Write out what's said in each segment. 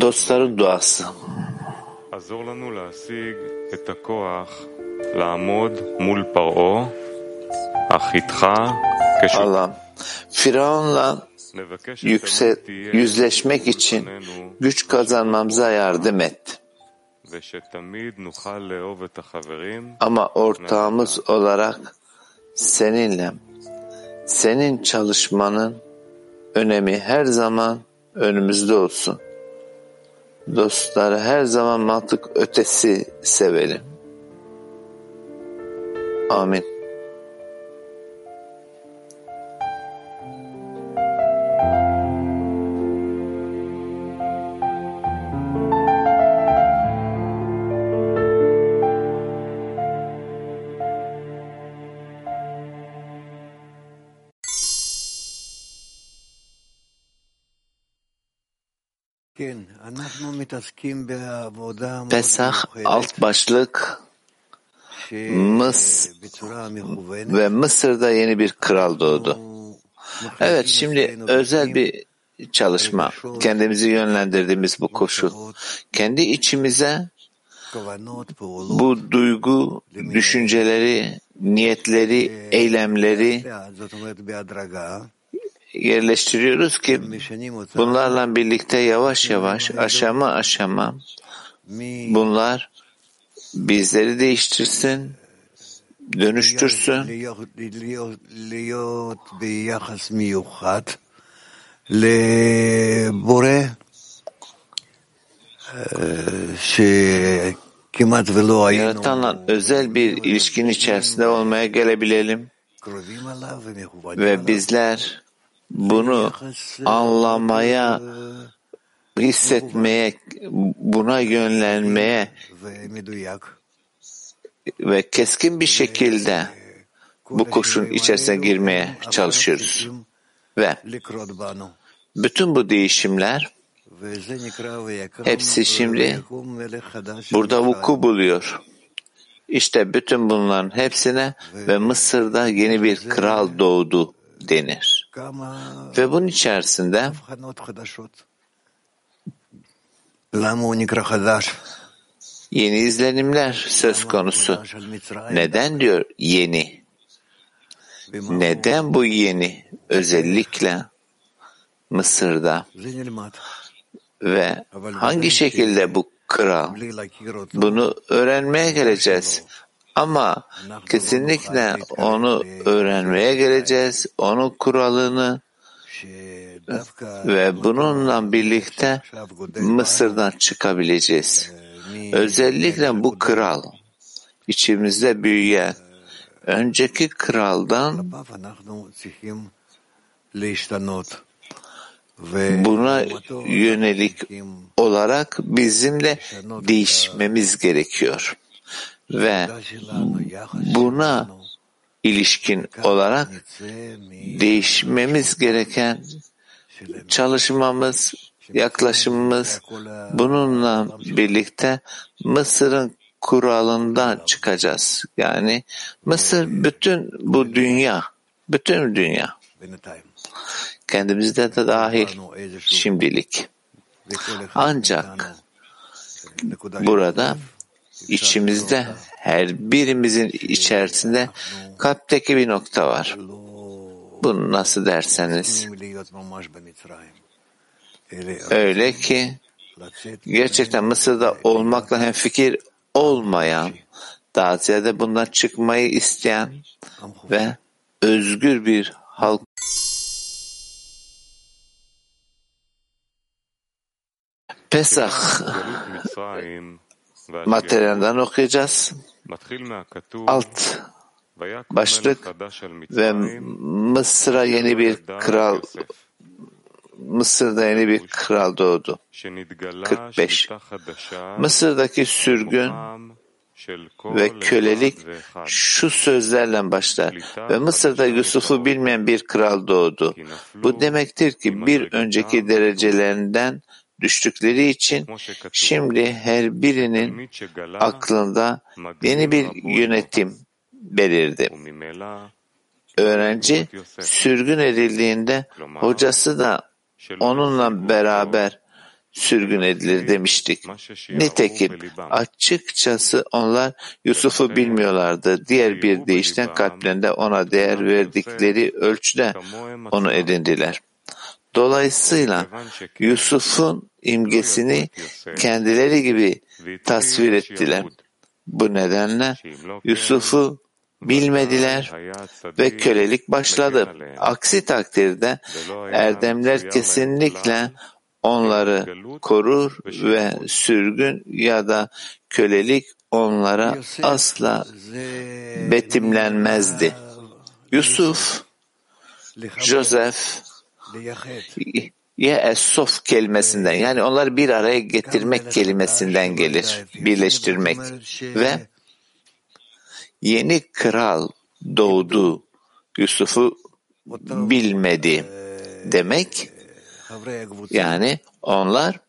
Dostların duası. Allah, Firavun'la yüksel, yüzleşmek için güç kazanmamıza yardım et. Ama ortağımız olarak seninle, senin çalışmanın önemi her zaman önümüzde olsun. Dostları her zaman mantık ötesi sevelim. Amin. Pesah alt başlık Mıs ve Mısır'da yeni bir kral doğdu. Evet şimdi özel bir çalışma. Kendimizi yönlendirdiğimiz bu koşul. Kendi içimize bu duygu, düşünceleri, niyetleri, eylemleri yerleştiriyoruz ki bunlarla birlikte yavaş yavaş aşama aşama bunlar bizleri değiştirsin, dönüştürsün. Le Yaratanla özel bir ilişkin içerisinde olmaya gelebilelim. Ve bizler bunu anlamaya, hissetmeye, buna yönlenmeye ve keskin bir şekilde bu koşun içerisine girmeye çalışıyoruz. Ve bütün bu değişimler hepsi şimdi burada vuku buluyor. İşte bütün bunların hepsine ve Mısır'da yeni bir kral doğdu denir. Ve bunun içerisinde yeni izlenimler söz konusu. Neden diyor yeni? Neden bu yeni? Özellikle Mısır'da. ve hangi şekilde bu kral? bunu öğrenmeye geleceğiz. Ama kesinlikle onu öğrenmeye geleceğiz, onun kuralını ve bununla birlikte Mısır'dan çıkabileceğiz. Özellikle bu kral, içimizde büyüyen, önceki kraldan buna yönelik olarak bizimle değişmemiz gerekiyor ve buna ilişkin olarak değişmemiz gereken çalışmamız, yaklaşımımız bununla birlikte Mısır'ın kuralından çıkacağız. Yani Mısır bütün bu dünya, bütün dünya. Kendimizde de dahil şimdilik. Ancak burada içimizde her birimizin içerisinde kalpteki bir nokta var. Bunu nasıl derseniz. Öyle ki gerçekten Mısır'da olmakla hem fikir olmayan daha ziyade bundan çıkmayı isteyen ve özgür bir halk Pesach materyalinden okuyacağız. Alt başlık ve Mısır'a yeni bir kral Mısır'da yeni bir kral doğdu. 45. Mısır'daki sürgün ve kölelik şu sözlerle başlar. Ve Mısır'da Yusuf'u bilmeyen bir kral doğdu. Bu demektir ki bir önceki derecelerinden düştükleri için şimdi her birinin aklında yeni bir yönetim belirdi. Öğrenci sürgün edildiğinde hocası da onunla beraber sürgün edilir demiştik. Nitekim açıkçası onlar Yusuf'u bilmiyorlardı. Diğer bir deyişten kalplerinde ona değer verdikleri ölçüde onu edindiler.'' Dolayısıyla Yusuf'un imgesini kendileri gibi tasvir ettiler. Bu nedenle Yusuf'u bilmediler ve kölelik başladı. Aksi takdirde erdemler kesinlikle onları korur ve sürgün ya da kölelik onlara asla betimlenmezdi. Yusuf, Joseph, Yeessof kelimesinden yani onları bir araya getirmek kelimesinden gelir. Birleştirmek ve yeni kral doğdu. Yusuf'u bilmedi demek yani onlar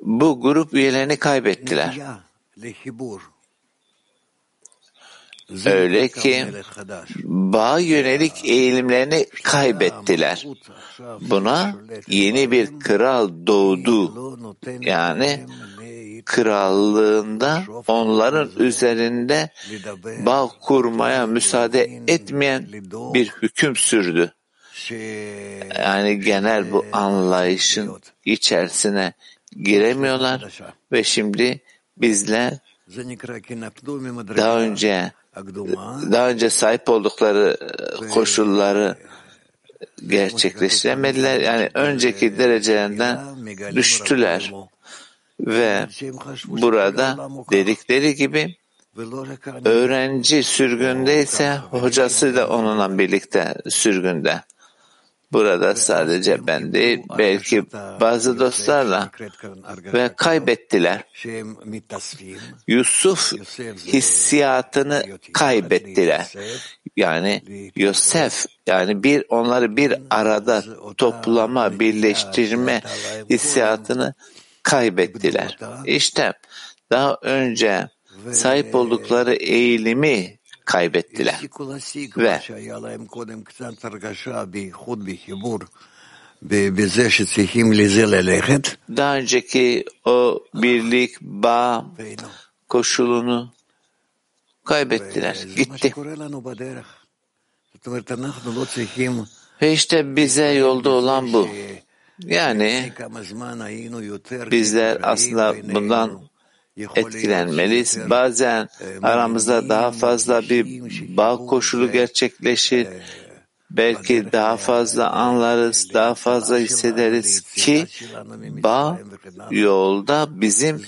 bu grup üyelerini kaybettiler. Öyle ki bağ yönelik eğilimlerini kaybettiler. Buna yeni bir kral doğdu. Yani krallığında onların üzerinde bağ kurmaya müsaade etmeyen bir hüküm sürdü. Yani genel bu anlayışın içerisine giremiyorlar ve şimdi bizler daha önce daha önce sahip oldukları koşulları gerçekleştiremediler. Yani önceki derecelerinden düştüler. Ve burada dedikleri gibi öğrenci sürgündeyse hocası da onunla birlikte sürgünde. Burada sadece ben değil, belki bazı dostlarla ve kaybettiler. Yusuf hissiyatını kaybettiler. Yani Yosef, yani bir onları bir arada toplama, birleştirme hissiyatını kaybettiler. İşte daha önce sahip oldukları eğilimi kaybettiler. Ve daha önceki o birlik, bağ koşulunu kaybettiler. Gitti. Ve işte bize yolda olan bu. Yani bizler aslında bundan etkilenmeliyiz. Bazen aramızda daha fazla bir bağ koşulu gerçekleşir. Belki daha fazla anlarız, daha fazla hissederiz ki bağ yolda bizim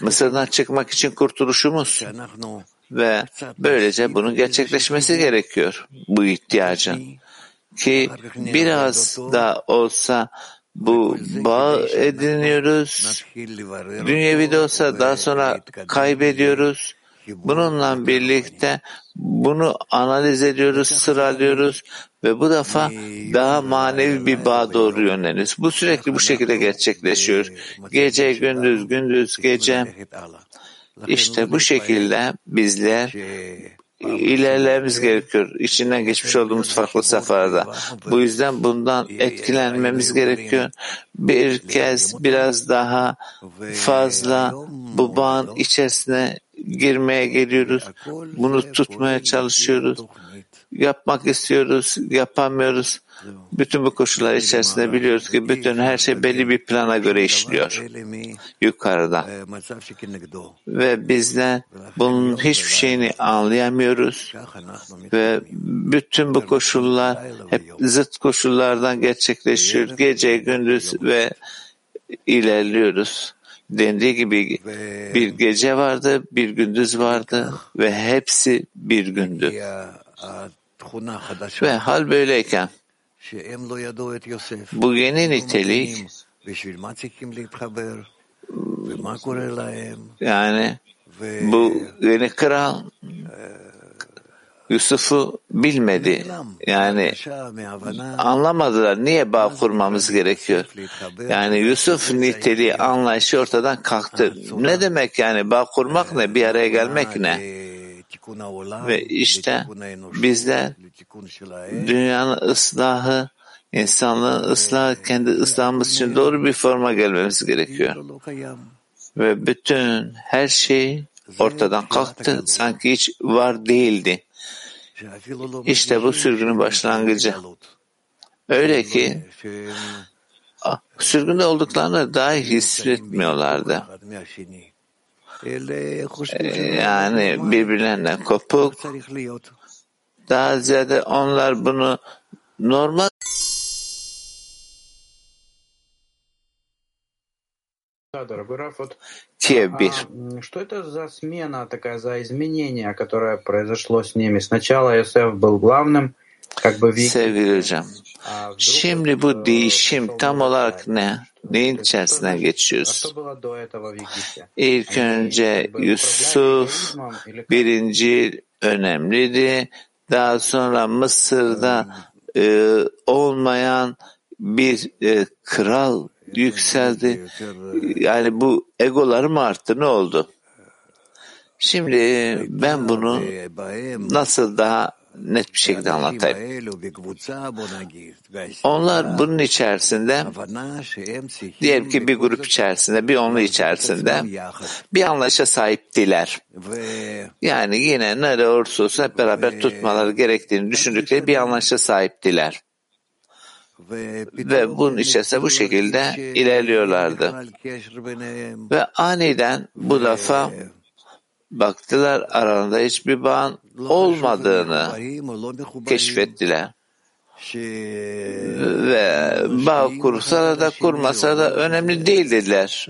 Mısır'dan çıkmak için kurtuluşumuz. Ve böylece bunun gerçekleşmesi gerekiyor bu ihtiyacın. Ki biraz da olsa bu bağ ediniyoruz. Dünyevi de olsa daha sonra kaybediyoruz. Bununla birlikte bunu analiz ediyoruz, sıralıyoruz ve bu defa daha manevi bir bağ doğru yönleniyoruz. Bu sürekli bu şekilde gerçekleşiyor. Gece, gündüz, gündüz, gece. İşte bu şekilde bizler ilerlememiz gerekiyor. İçinden geçmiş olduğumuz farklı safhada. Bu yüzden bundan etkilenmemiz gerekiyor. Bir kez biraz daha fazla bu bağın içerisine girmeye geliyoruz. Bunu tutmaya çalışıyoruz. Yapmak istiyoruz, yapamıyoruz. Bütün bu koşullar içerisinde biliyoruz ki bütün her şey belli bir plana göre işliyor. yukarıda. Ve bizler bunun hiçbir şeyini anlayamıyoruz. Ve bütün bu koşullar hep zıt koşullardan gerçekleşiyor. Gece, gündüz ve ilerliyoruz. Dendiği gibi bir gece vardı, bir gündüz vardı ve hepsi bir gündü. Ve hal böyleyken bu yeni nitelik yani bu yeni kral Yusuf'u bilmedi. Yani anlamadılar. Niye bağ kurmamız gerekiyor? Yani Yusuf niteliği anlayışı ortadan kalktı. Ne demek yani bağ kurmak ne? Bir araya gelmek ne? Ve işte bizler dünyanın ıslahı İnsanlığın ıslahı kendi ıslahımız için doğru bir forma gelmemiz gerekiyor. Ve bütün her şey ortadan kalktı. Sanki hiç var değildi. İşte bu sürgünün başlangıcı. Öyle ki sürgünde olduklarını dahi hissetmiyorlardı. Yani birbirlerinden kopuk. Daha ziyade onlar bunu normal Да, дорогой Раф, вот diye а, что это за смена такая, за изменение, которое произошло с ними? Сначала Йосеф был главным, Sevgili şimdi bu değişim tam olarak ne? Neyin içerisine geçiyoruz? İlk önce Yusuf birinci önemliydi. Daha sonra Mısır'da e, olmayan bir e, kral yükseldi. E, yani bu egolar mı arttı? Ne oldu? Şimdi ben bunu nasıl daha net bir şekilde anlatayım. Onlar bunun içerisinde diyelim ki bir grup içerisinde bir onlu içerisinde bir anlaşa sahiptiler. Yani yine nere olursa olsun hep beraber tutmaları gerektiğini düşündükleri bir anlaşa sahiptiler. Ve bunun içerisinde bu şekilde ilerliyorlardı. Ve aniden bu defa baktılar aralarında hiçbir bağın olmadığını keşfettiler. Ve bağ kursalar da kurmasa da önemli değil dediler.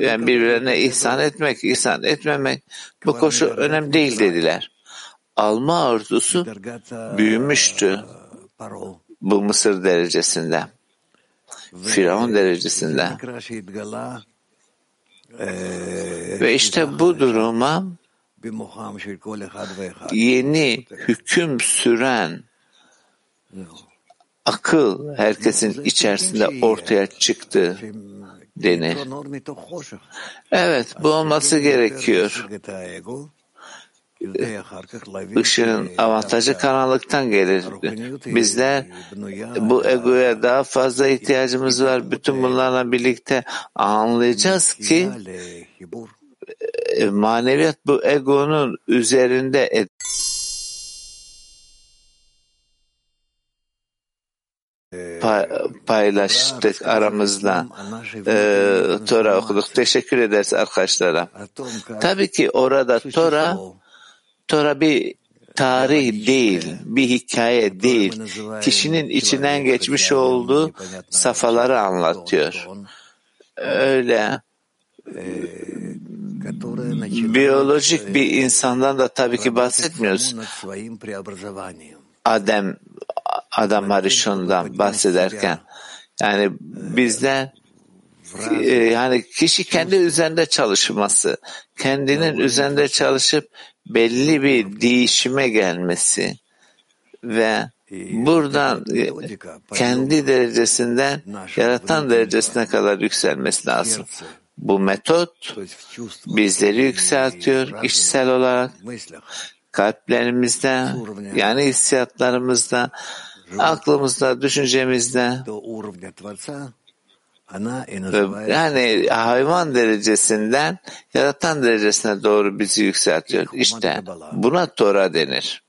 Yani birbirlerine ihsan etmek, ihsan etmemek bu koşu önemli değil dediler. Alma arzusu büyümüştü bu Mısır derecesinde. Firavun derecesinde. Ve işte bu duruma yeni hüküm süren akıl herkesin içerisinde ortaya çıktı denir. Evet bu olması gerekiyor. Işığın avantajı karanlıktan gelir. Bizler bu egoya daha fazla ihtiyacımız var. Bütün bunlarla birlikte anlayacağız ki e, maneviyat bu egonun üzerinde et- Pa- paylaştık aramızda. Ee, Tora okuduk. Teşekkür ederiz arkadaşlara. Tabii ki orada Tora Tora bir tarih değil, bir hikaye değil. Kişinin içinden geçmiş olduğu safhaları anlatıyor. Öyle. Biyolojik bir insandan da tabii ki bahsetmiyoruz. Adem Adam Harishon'dan bahsederken. Yani bizler e, yani kişi kendi üzerinde çalışması, kendinin üzerinde çalışıp belli bir değişime gelmesi ve buradan e, kendi derecesinden yaratan derecesine kadar yükselmesi lazım. Bu metot bizleri yükseltiyor kişisel olarak. Kalplerimizde yani hissiyatlarımızda, aklımızda, düşüncemizde yani hayvan derecesinden yaratan derecesine doğru bizi yükseltiyor. İşte buna Tora denir.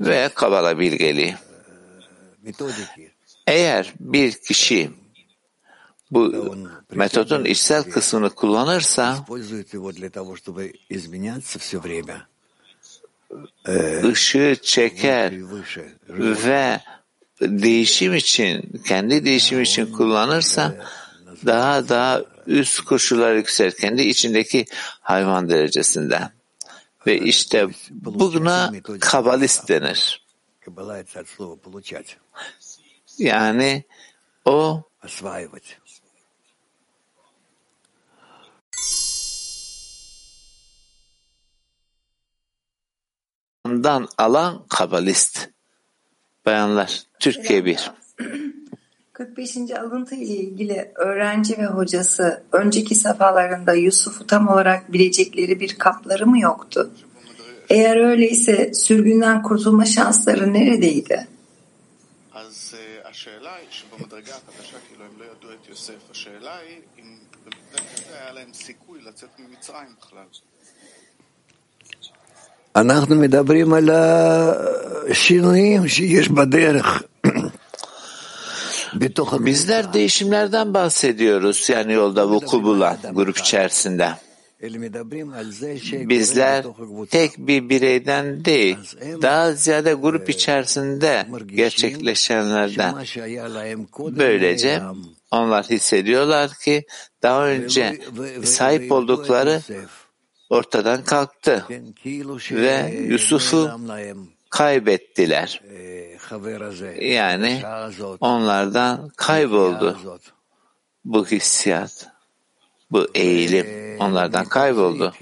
Ve Kabala bilgeliği. Eğer bir kişi bu metodun içsel kısmını kullanırsa ışığı çeker ve değişim için, kendi değişim için kullanırsa daha daha üst koşullar yükselir. Kendi içindeki hayvan derecesinden. Ve işte buna kabalist denir. Yani o dan alan kabalist. Bayanlar, Türkiye bir. 45. alıntı ile ilgili öğrenci ve hocası önceki safhalarında Yusuf'u tam olarak bilecekleri bir kapları mı yoktu? Eğer öyleyse sürgünden kurtulma şansları neredeydi? אנחנו מדברים על השינויים שיש בדרך. בתוך Bizler değişimlerden bahsediyoruz yani yolda vuku bulan grup içerisinde. אלא מדברים על זה שקורה Bizler בתוך הקבוצה. tek bir bireyden değil, daha ziyade grup içerisinde gerçekleşenlerden. שמה שהיה להם קודם Böylece נעלם. onlar hissediyorlar ki daha önce sahip oldukları ortadan kalktı ve Yusuf'u kaybettiler. Yani onlardan kayboldu bu hissiyat, bu eğilim onlardan kayboldu.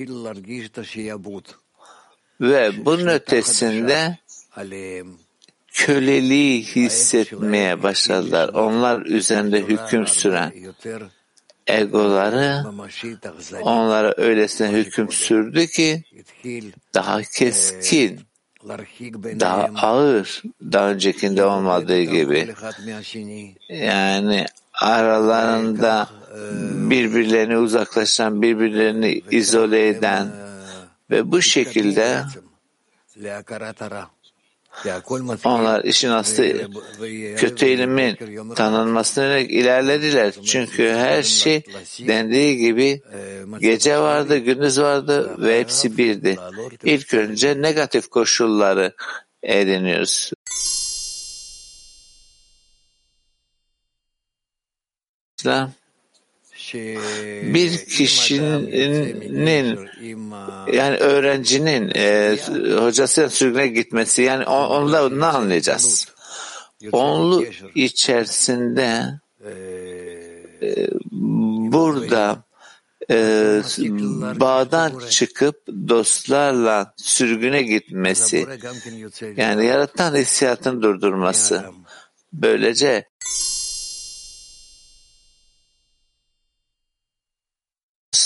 Ve bunun ötesinde köleliği hissetmeye başladılar. Onlar üzerinde hüküm süren egoları onlara öylesine hüküm sürdü ki daha keskin, daha ağır daha öncekinde olmadığı gibi. Yani aralarında birbirlerini uzaklaşan, birbirlerini izole eden ve bu şekilde onlar işin aslı kötü eğilimin tanınmasına yönelik ilerlediler. Çünkü her şey dendiği gibi gece vardı, gündüz vardı ve hepsi birdi. İlk önce negatif koşulları ediniyoruz. İslam, bir kişinin yani öğrencinin e, hocasının sürgüne gitmesi yani on- onda ne anlayacağız? Onlu içerisinde e, burada e, bağdan çıkıp dostlarla sürgüne gitmesi yani yaratan hissiyatın durdurması. Böylece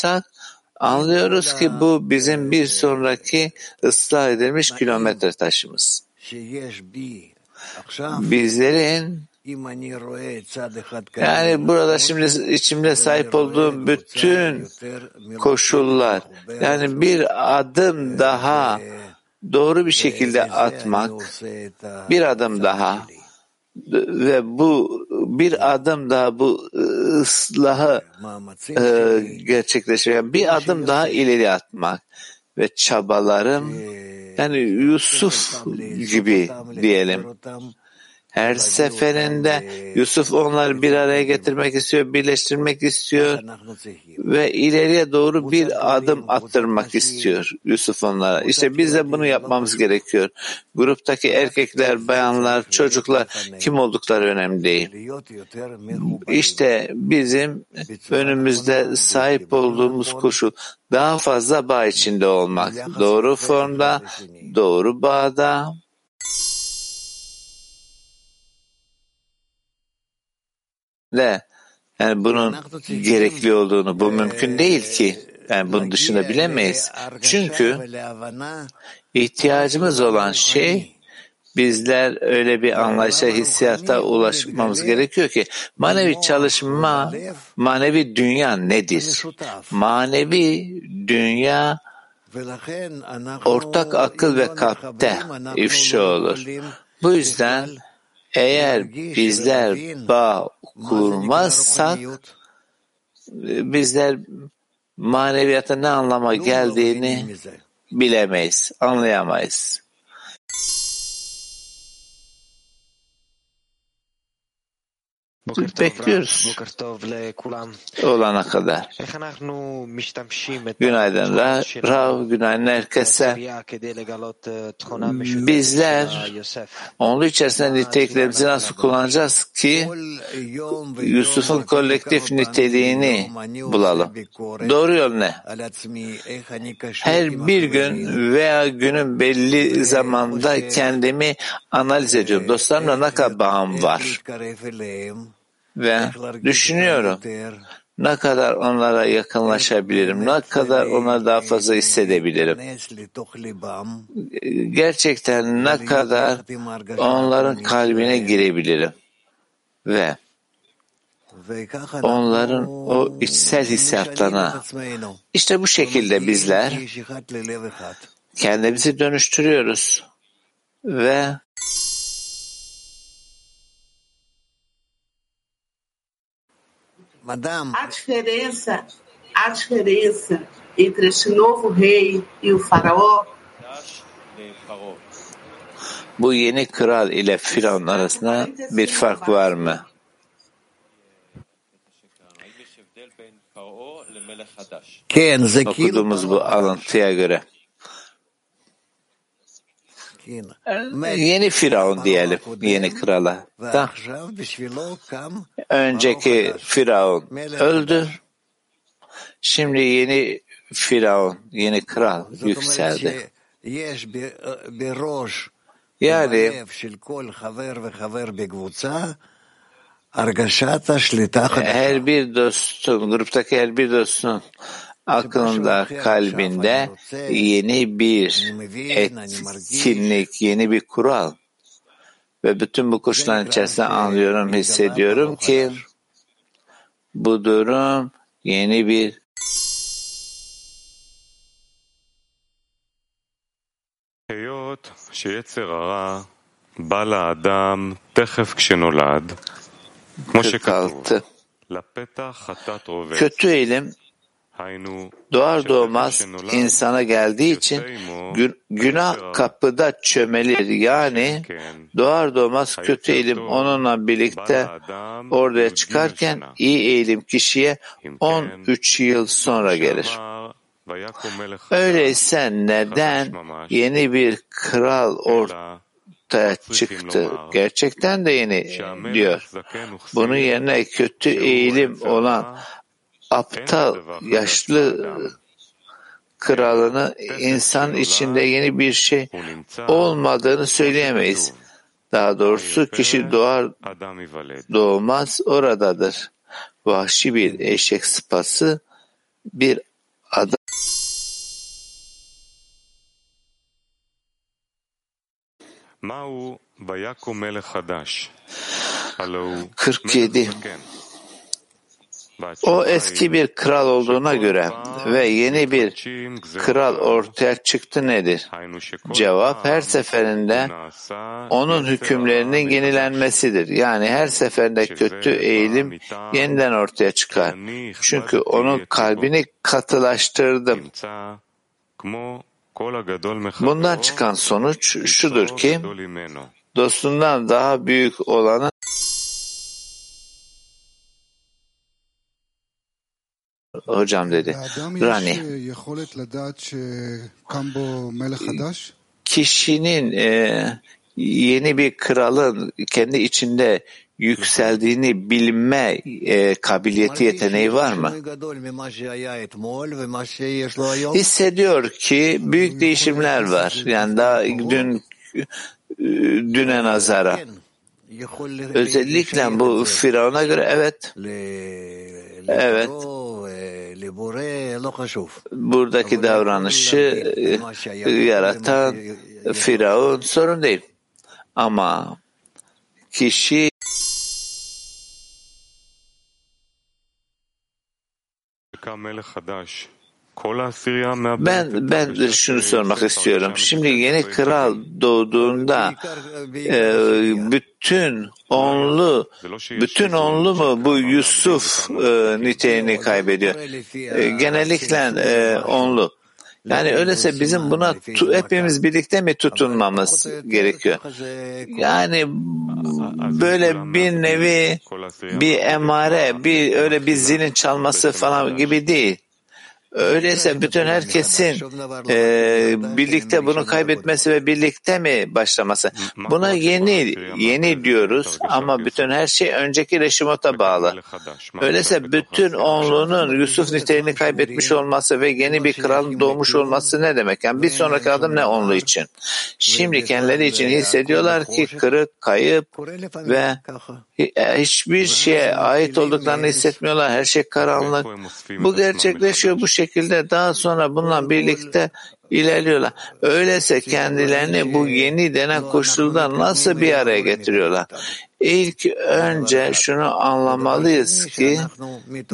bakılırsa anlıyoruz ki bu bizim bir sonraki ıslah edilmiş kilometre taşımız. Bizlerin yani burada şimdi içimde sahip olduğum bütün koşullar yani bir adım daha doğru bir şekilde atmak bir adım daha ve bu bir adım daha bu ıslahı e, gerçekleştiren bir adım daha ileri atmak ve çabalarım yani Yusuf gibi diyelim. Her seferinde Yusuf onları bir araya getirmek istiyor, birleştirmek istiyor ve ileriye doğru bir adım attırmak istiyor Yusuf onlara. İşte biz de bunu yapmamız gerekiyor. Gruptaki erkekler, bayanlar, çocuklar kim oldukları önemli değil. İşte bizim önümüzde sahip olduğumuz koşul daha fazla bağ içinde olmak. Doğru formda, doğru bağda, de yani bunun gerekli olduğunu bu mümkün değil ki. Yani bunun dışında bilemeyiz. Çünkü ihtiyacımız olan şey bizler öyle bir anlayışa, hissiyata ulaşmamız gerekiyor ki manevi çalışma, manevi dünya nedir? Manevi dünya ortak akıl ve kalpte ifşa olur. Bu yüzden eğer bizler bağ kurmazsak bizler maneviyata ne anlama geldiğini bilemeyiz, anlayamayız. Bekliyoruz olana kadar. Günaydın Ra- Rav, günaydın herkese. Bizler onun içerisinde niteliklerimizi nasıl kullanacağız ki Yusuf'un kolektif niteliğini bulalım. Doğru yol ne? Her bir gün veya günün belli zamanda kendimi analiz ediyorum. Dostlarımla ne kadar bağım var? Ve düşünüyorum ne kadar onlara yakınlaşabilirim, ne kadar onları daha fazla hissedebilirim. Gerçekten ne kadar onların kalbine girebilirim. ve onların o içsel hissiyatlarına işte bu şekilde bizler kendimizi dönüştürüyoruz. Ve A diferença, a diferença entre este novo rei e o faraó bu yeni kral ile Firavun arasında bir fark var mı? Okuduğumuz bu alıntıya göre. Yeni Firavun diyelim, yeni krala. Da. Önceki Firavun öldü. Şimdi yeni Firavun, yeni kral yükseldi. Yani her bir dostun, gruptaki her bir dostun aklında, kalbinde yeni bir etkinlik, yeni bir kural ve bütün bu koşulların içerisinde anlıyorum, hissediyorum ki bu durum yeni bir Kırk altı. Kötü eğilim doğar doğmaz insana geldiği için gü- günah kapıda çömelir. Yani doğar doğmaz kötü eğilim onunla birlikte oraya çıkarken iyi eğilim kişiye 13 yıl sonra gelir. Öyleyse neden yeni bir kral ortaya çıktı? Gerçekten de yeni diyor. Bunun yerine kötü eğilim olan aptal, yaşlı kralını insan içinde yeni bir şey olmadığını söyleyemeyiz. Daha doğrusu kişi doğar doğmaz oradadır. Vahşi bir eşek sıpası bir adam. Ma'u Bayaku 47 o eski bir kral olduğuna göre ve yeni bir kral ortaya çıktı nedir? Cevap her seferinde onun hükümlerinin yenilenmesidir. Yani her seferinde kötü eğilim yeniden ortaya çıkar. Çünkü onun kalbini katılaştırdım. Bundan çıkan sonuç şudur ki dostundan daha büyük olanı hocam dedi. Rani. Kişinin e, yeni bir kralın kendi içinde yükseldiğini bilme e, kabiliyeti yeteneği var mı? Hissediyor ki büyük değişimler var. Yani daha dün düne nazara. Özellikle bu Firavun'a göre evet. Evet. Buradaki davranışı yaratan Firavun sorun değil. Ama kişi ben ben şunu sormak istiyorum. Şimdi yeni kral doğduğunda e, bütün onlu bütün onlu mu bu Yusuf e, niteliğini kaybediyor? E, genellikle e, onlu. Yani öyleyse bizim buna tu, hepimiz birlikte mi tutunmamız gerekiyor? Yani böyle bir nevi bir emare, bir öyle bir zilin çalması falan gibi değil. Öyleyse bütün herkesin e, birlikte bunu kaybetmesi ve birlikte mi başlaması? Buna yeni yeni diyoruz ama bütün her şey önceki reşimota bağlı. Öyleyse bütün onluğunun Yusuf niteliğini kaybetmiş olması ve yeni bir kralın doğmuş olması ne demek? Yani bir sonraki adım ne onlu için? Şimdi kendileri için hissediyorlar ki kırık, kayıp ve hiçbir şeye ait olduklarını hissetmiyorlar. Her şey karanlık. Bu gerçekleşiyor bu şekilde. Daha sonra bununla birlikte ilerliyorlar. Öyleyse kendilerini bu yeni denen koşulda nasıl bir araya getiriyorlar? İlk önce şunu anlamalıyız ki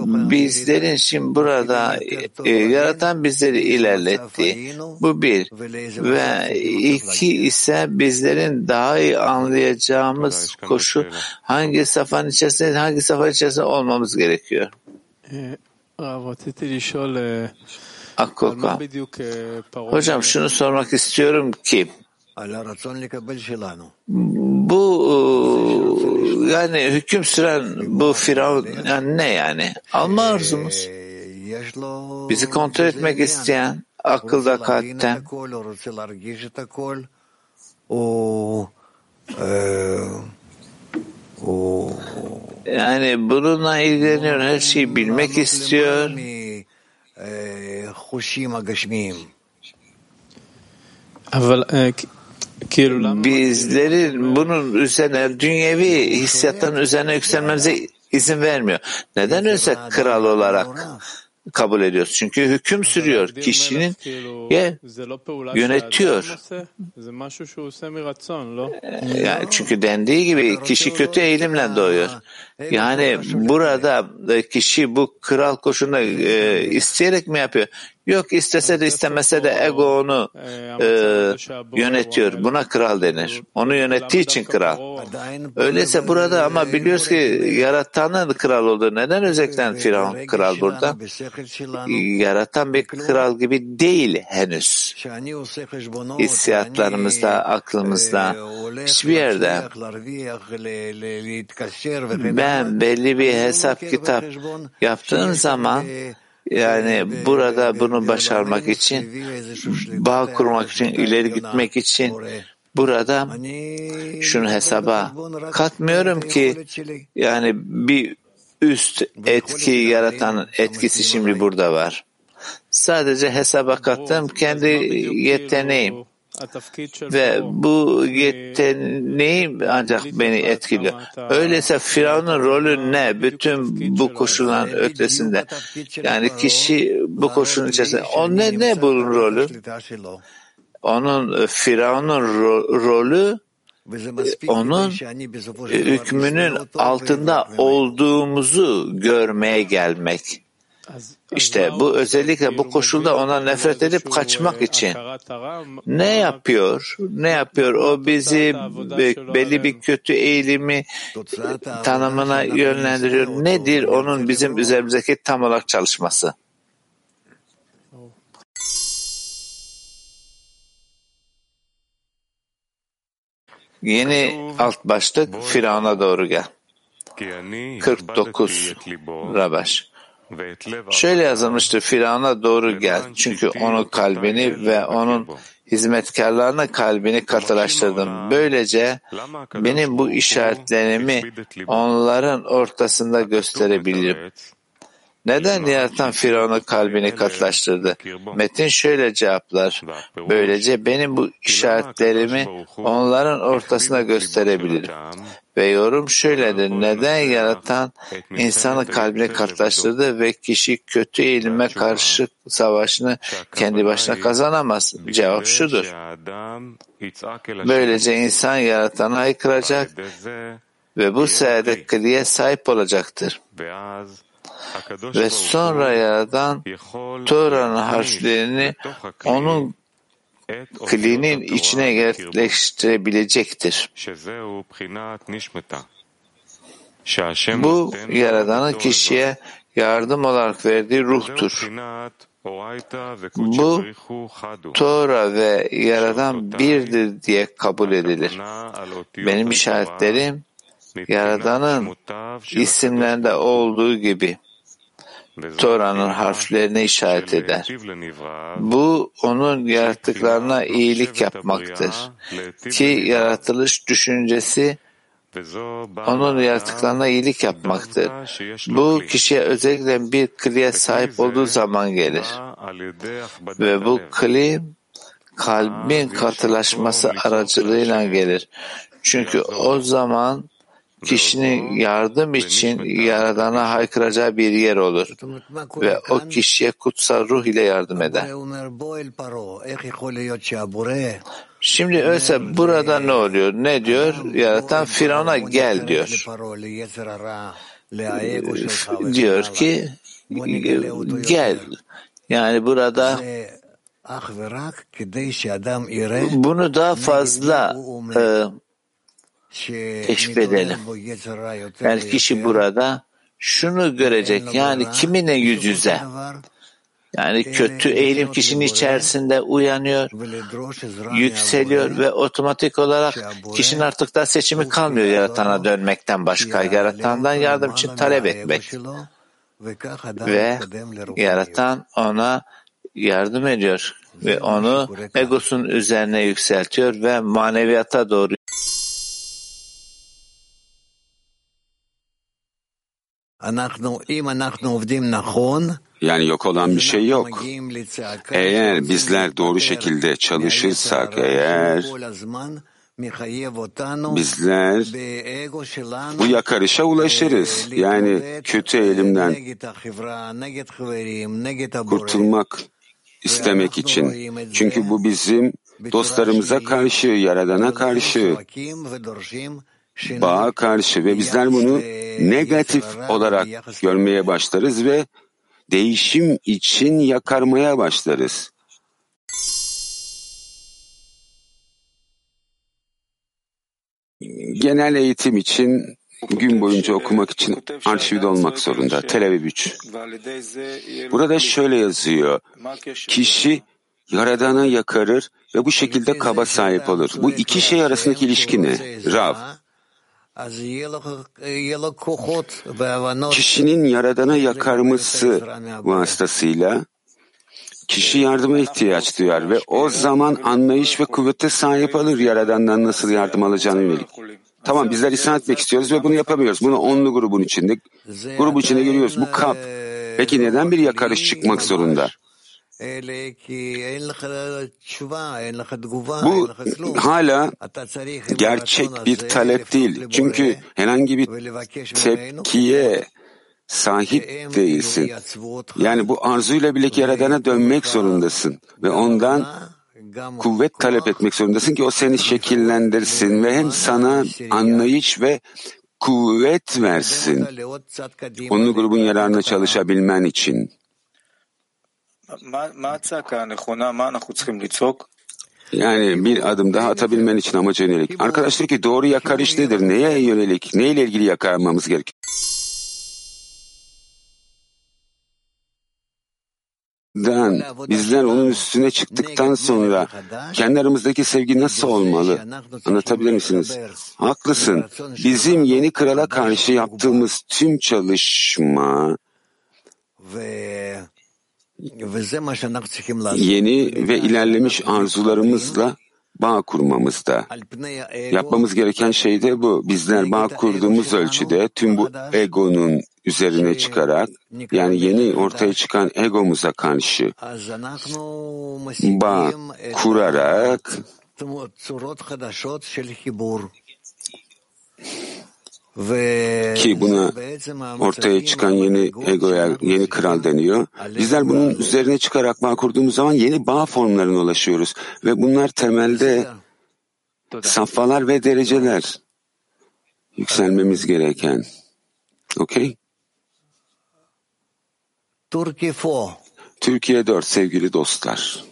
bizlerin şimdi burada e, yaratan bizleri ilerletti. Bu bir. Ve iki ise bizlerin daha iyi anlayacağımız koşu hangi safhanın içerisinde hangi safhanın içerisinde olmamız gerekiyor. Akoka. Hocam şunu sormak istiyorum ki bu yani hüküm süren bu firavun yani ne yani? Alma arzumuz. Bizi kontrol etmek isteyen akılda kalpten yani bununla ilgileniyor, her şeyi bilmek istiyor. Bizlerin bunun üzerine dünyevi hissiyattan üzerine yükselmemize izin vermiyor. Neden öyleyse kral olarak kabul ediyoruz. Çünkü hüküm sürüyor. Kişinin ye, yönetiyor. Ee, yani çünkü dendiği gibi kişi kötü eğilimle doğuyor. Yani burada kişi bu kral koşuna e, isteyerek mi yapıyor? Yok istese de istemese de ego onu e, yönetiyor. Buna kral denir. Onu yönettiği için kral. Öyleyse burada ama biliyoruz ki yaratanın kral olduğu. Neden özellikle Firavun kral burada? Yaratan bir kral gibi değil henüz. Hissiyatlarımızda, aklımızda, hiçbir yerde ben belli bir hesap kitap yaptığım zaman yani burada bunu başarmak için, bağ kurmak için, ileri gitmek için burada şunu hesaba katmıyorum ki yani bir üst etki yaratan etkisi şimdi burada var. Sadece hesaba kattım kendi yeteneğim. Ve bu yeteneği ancak beni etkiliyor. Öyleyse Firavun'un rolü ne? Bütün bu koşulların ötesinde. Yani kişi bu koşulun içerisinde. O ne, ne bunun rolü? Onun e, Firavun'un ro- rolü e, onun e, hükmünün altında olduğumuzu görmeye gelmek. İşte bu özellikle bu koşulda ona nefret edip kaçmak için ne yapıyor? Ne yapıyor? O bizi belli bir kötü eğilimi tanımına yönlendiriyor. Nedir onun bizim üzerimizdeki tam olarak çalışması? Yeni alt başlık Firavun'a doğru gel. 49 Rabaş. Şöyle yazılmıştır, Firavun'a doğru gel. Çünkü onun kalbini ve onun hizmetkarlarına kalbini katılaştırdım. Böylece benim bu işaretlerimi onların ortasında gösterebilirim. Neden yaratan Firavun'un kalbini katılaştırdı? Metin şöyle cevaplar. Böylece benim bu işaretlerimi onların ortasına gösterebilirim. Ve yorum şöyledir. Neden yaratan insanı kalbine katılaştırdı ve kişi kötü eğilime karşı savaşını kendi başına kazanamaz? Cevap şudur. Böylece insan yaratanı haykıracak ve bu sayede kliye sahip olacaktır. Ve sonra Yaradan Tora'nın harflerini onun klinin içine yerleştirebilecektir. Bu Yaradan'ın kişiye yardım olarak verdiği ruhtur. Bu Tora ve Yaradan birdir diye kabul edilir. Benim işaretlerim Yaradan'ın isimlerinde olduğu gibi Tora'nın harflerine işaret eder. Bu onun yarattıklarına iyilik yapmaktır. Ki yaratılış düşüncesi onun yaratıklarına iyilik yapmaktır. Bu kişiye özellikle bir kliye sahip olduğu zaman gelir. Ve bu kli kalbin katılaşması aracılığıyla gelir. Çünkü o zaman kişinin yardım için Yaradan'a haykıracağı bir yer olur ve o kişiye kutsal ruh ile yardım eder. Şimdi öyleyse burada ne oluyor? Ne diyor? Yaratan Firavun'a gel diyor. Diyor ki gel. Yani burada bunu daha fazla e, teşbih edelim. Yani kişi burada şunu görecek. Yani kiminle yüz yüze? Yani kötü eğilim kişinin içerisinde uyanıyor, yükseliyor ve otomatik olarak kişinin artık da seçimi kalmıyor yaratana dönmekten başka, yaratandan yardım için talep etmek. Ve yaratan ona yardım ediyor ve onu egosun üzerine yükseltiyor ve maneviyata doğru Yani yok olan bir şey yok. Eğer bizler doğru şekilde çalışırsak eğer bizler bu yakarışa ulaşırız. Yani kötü eğilimden kurtulmak istemek için. Çünkü bu bizim dostlarımıza karşı, Yaradan'a karşı, bağa karşı ve bizler bunu negatif olarak görmeye başlarız ve değişim için yakarmaya başlarız. Genel eğitim için gün boyunca okumak için arşivde olmak zorunda. Tel Aviv 3. Burada şöyle yazıyor. Kişi Yaradan'a yakarır ve bu şekilde kaba sahip olur. Bu iki şey arasındaki ilişki ne? Rav. Kişinin Yaradan'a yakarması vasıtasıyla kişi yardıma ihtiyaç duyar ve o zaman anlayış ve kuvvete sahip olur Yaradan'dan nasıl yardım alacağını yönelik. Tamam bizler isyan etmek istiyoruz ve bunu yapamıyoruz. Bunu onlu grubun içinde, grubun içinde görüyoruz. Bu kap. Peki neden bir yakarış çıkmak zorunda? Bu hala gerçek bir talep değil. Çünkü herhangi bir tepkiye sahip değilsin. Yani bu arzuyla birlikte Yaradan'a dönmek zorundasın ve ondan kuvvet talep etmek zorundasın ki o seni şekillendirsin ve hem sana anlayış ve kuvvet versin. Onun grubun yararına çalışabilmen için. Yani bir adım daha atabilmen için amaca yönelik. Arkadaş diyor ki doğru yakarış nedir? Neye yönelik? Neyle ilgili yakarmamız gerekiyor? Den, bizler onun üstüne çıktıktan sonra kendi aramızdaki sevgi nasıl olmalı? Anlatabilir misiniz? Haklısın. Bizim yeni krala karşı yaptığımız tüm çalışma yeni ve ilerlemiş arzularımızla bağ kurmamızda. Yapmamız gereken şey de bu. Bizler bağ kurduğumuz ölçüde tüm bu egonun üzerine çıkarak yani yeni ortaya çıkan egomuza karşı bağ kurarak ki buna ortaya çıkan yeni egoya, yeni kral deniyor. Bizler bunun üzerine çıkarak bağ kurduğumuz zaman yeni bağ formlarına ulaşıyoruz. Ve bunlar temelde safhalar ve dereceler. Yükselmemiz gereken. Okey? Türkiye 4 sevgili dostlar.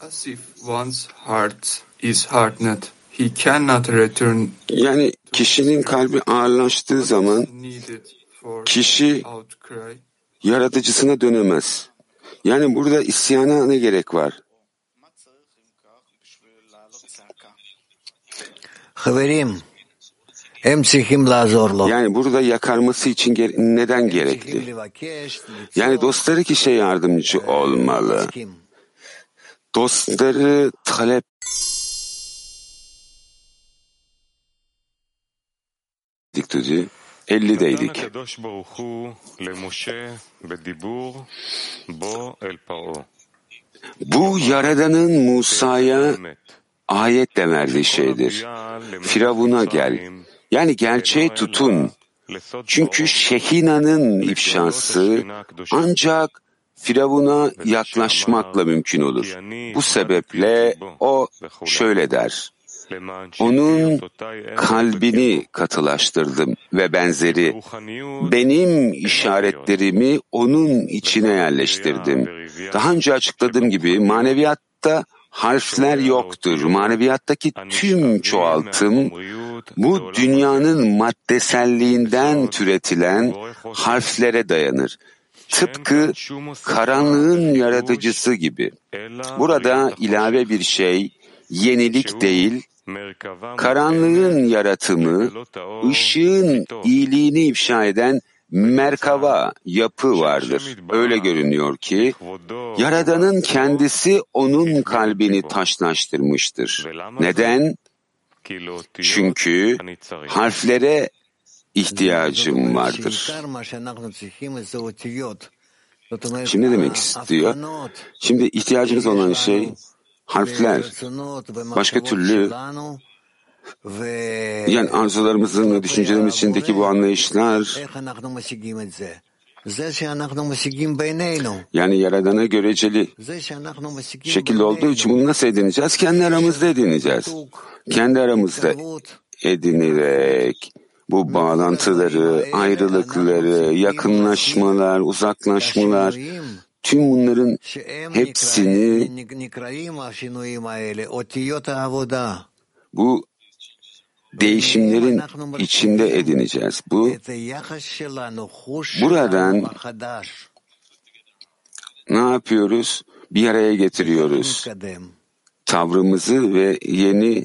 As if one's heart is hardened, he cannot return Yani kişinin kalbi ağırlaştığı zaman kişi yaratıcısına dönemez. Yani burada isyana ne gerek var? Yani burada yakarması için ger- neden gerekli? Yani dostları kişiye yardımcı olmalı. Dostları talep Diktucu 50'deydik. Bu Yaradan'ın Musa'ya ayetle verdiği şeydir. Firavun'a gel. Yani gerçeği tutun. Çünkü Şehina'nın ifşası ancak Firavun'a yaklaşmakla mümkün olur. Bu sebeple o şöyle der. Onun kalbini katılaştırdım ve benzeri. Benim işaretlerimi onun içine yerleştirdim. Daha önce açıkladığım gibi maneviyatta harfler yoktur. Maneviyattaki tüm çoğaltım bu dünyanın maddeselliğinden türetilen harflere dayanır. Tıpkı karanlığın yaratıcısı gibi. Burada ilave bir şey, yenilik değil, karanlığın yaratımı, ışığın iyiliğini ifşa eden merkava yapı vardır. Öyle görünüyor ki Yaradan'ın kendisi onun kalbini taşlaştırmıştır. Neden? Çünkü harflere ihtiyacım vardır. Şimdi ne demek istiyor? Şimdi ihtiyacımız olan şey harfler. Başka türlü yani arzularımızın ve düşüncelerimiz içindeki bu anlayışlar yani Yaradan'a göreceli şekilde olduğu için bunu nasıl edineceğiz? Kendi aramızda edineceğiz. Kendi aramızda edinerek bu bağlantıları, ayrılıkları, yakınlaşmalar, uzaklaşmalar, tüm bunların hepsini bu değişimlerin içinde edineceğiz. Bu buradan ne yapıyoruz? Bir araya getiriyoruz. Tavrımızı ve yeni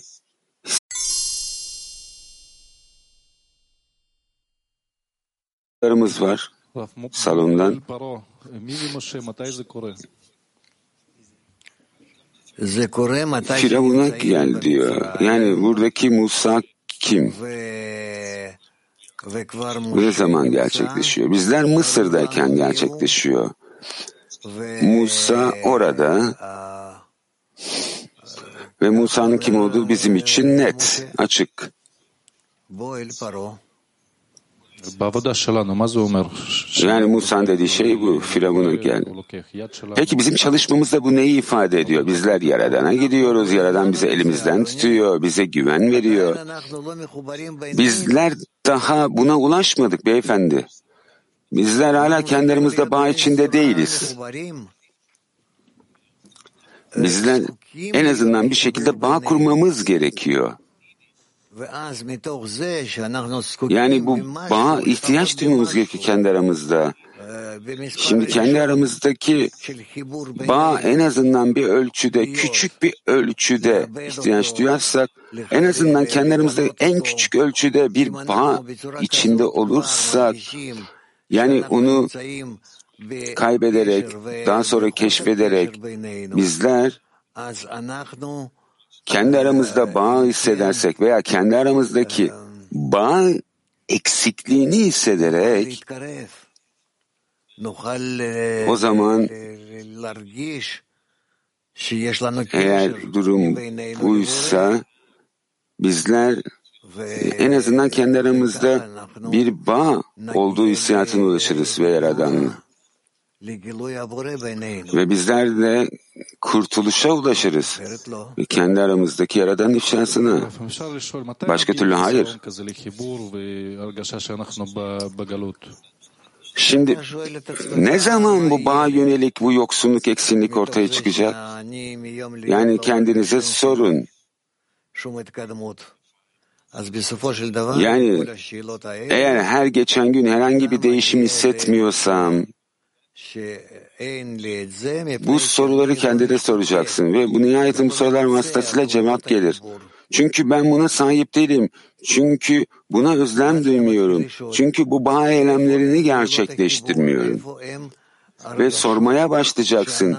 var salondan. Firavun'a gel diyor. Yani buradaki Musa kim? Ne zaman gerçekleşiyor? Bizler Mısır'dayken gerçekleşiyor. Musa orada ve Musa'nın kim olduğu bizim için net, açık. Yani Musa'nın dediği şey bu, Firavun'a gel. Peki bizim çalışmamızda bu neyi ifade ediyor? Bizler Yaradan'a gidiyoruz, Yaradan bizi elimizden tutuyor, bize güven veriyor. Bizler daha buna ulaşmadık beyefendi. Bizler hala kendi aramızda bağ içinde değiliz. Bizler en azından bir şekilde bağ kurmamız gerekiyor. Yani bu bağa ihtiyaç duymamız gerekiyor kendi aramızda. Şimdi kendi aramızdaki bağ en azından bir ölçüde, küçük bir ölçüde ihtiyaç duyarsak, en azından kendi aramızda en küçük ölçüde bir bağ içinde olursak, yani onu kaybederek, daha sonra keşfederek bizler kendi aramızda bağ hissedersek veya kendi aramızdaki bağ eksikliğini hissederek o zaman eğer durum buysa bizler en azından kendi aramızda bir bağ olduğu hissiyatına ulaşırız ve Yaradan'la. Ve bizler de kurtuluşa ulaşırız. Kendi aramızdaki Yaradan ifşasına. Başka türlü hayır. Şimdi ne zaman bu bağa yönelik bu yoksunluk, eksinlik ortaya çıkacak? Yani kendinize sorun. Yani eğer her geçen gün herhangi bir değişim hissetmiyorsam, bu soruları kendine soracaksın ve bu nihayetin bu sorular vasıtasıyla cevap gelir. Çünkü ben buna sahip değilim. Çünkü buna özlem duymuyorum. Çünkü bu bağ eylemlerini gerçekleştirmiyorum. Ve sormaya başlayacaksın.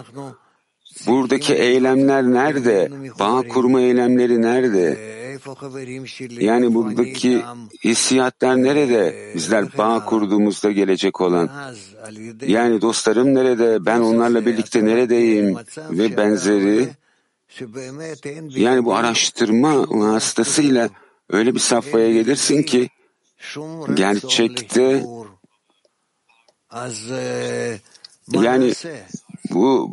Buradaki eylemler nerede? Bağ kurma eylemleri nerede? Yani buradaki hissiyatlar nerede? Bizler bağ kurduğumuzda gelecek olan. Yani dostlarım nerede? Ben onlarla birlikte neredeyim? Ve benzeri. Yani bu araştırma vasıtasıyla öyle bir safhaya gelirsin ki gerçekte Yani bu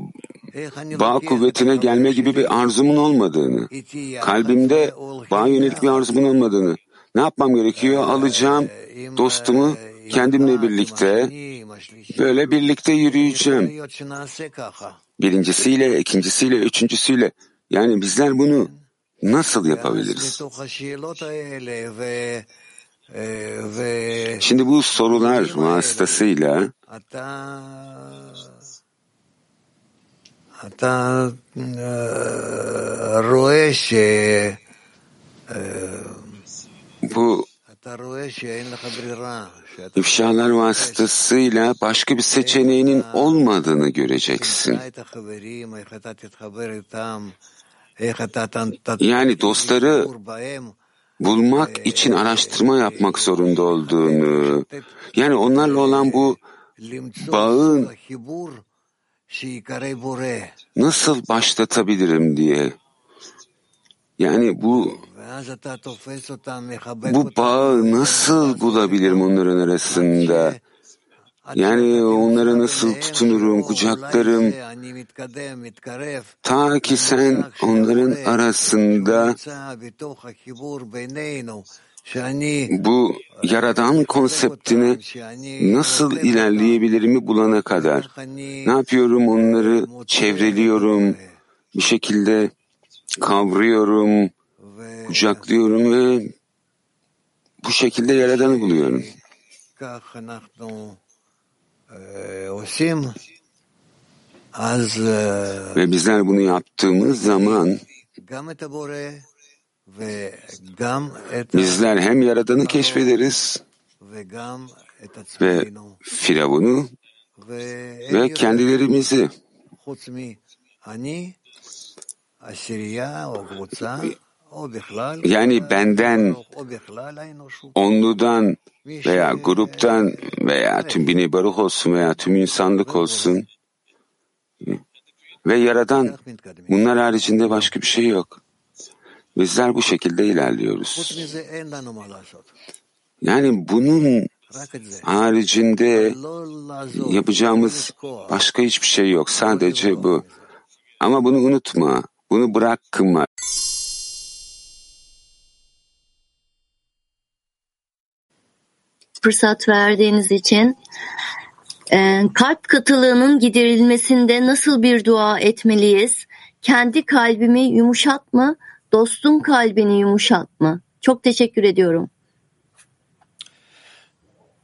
bağ kuvvetine gelme gibi bir arzumun olmadığını, kalbimde bağ yönelik bir arzumun olmadığını, ne yapmam gerekiyor? Alacağım dostumu kendimle birlikte böyle birlikte yürüyeceğim. Birincisiyle, ikincisiyle, üçüncüsüyle. Yani bizler bunu nasıl yapabiliriz? Şimdi bu sorular vasıtasıyla אתה רואה ש... bu אתה רואה שאין לך ברירה, שאתה ifşalar vasıtasıyla başka bir seçeneğinin olmadığını göreceksin. תמצא את החברים, איך אתה תתחבר איתם, איך אתה ת- Yani dostları תתחבר בהם, bulmak için araştırma yapmak zorunda olduğunu, yani onlarla olan bu למצוא bağın חיבור שיקרא בורא. nasıl başlatabilirim diye. Yani bu bu bağı nasıl bulabilirim onların arasında? Yani onlara nasıl tutunurum, kucaklarım? Ta ki sen onların arasında bu yaradan konseptini nasıl ilerleyebilirimi bulana kadar ne yapıyorum onları çevreliyorum, bir şekilde kavruyorum, kucaklıyorum ve bu şekilde yaradanı buluyorum. Ve bizler bunu yaptığımız zaman Bizler hem Yaradan'ı keşfederiz ve Firavun'u ve kendilerimizi. Yani benden, onludan veya gruptan veya tüm bini baruk olsun veya tüm insanlık olsun. ve Yaradan bunlar haricinde başka bir şey yok. Bizler bu şekilde ilerliyoruz. Yani bunun haricinde yapacağımız başka hiçbir şey yok. Sadece bu. Ama bunu unutma. Bunu bırakma. Fırsat verdiğiniz için e, kalp katılığının giderilmesinde nasıl bir dua etmeliyiz? Kendi kalbimi yumuşat mı? Dostun kalbini yumuşat mı? Çok teşekkür ediyorum.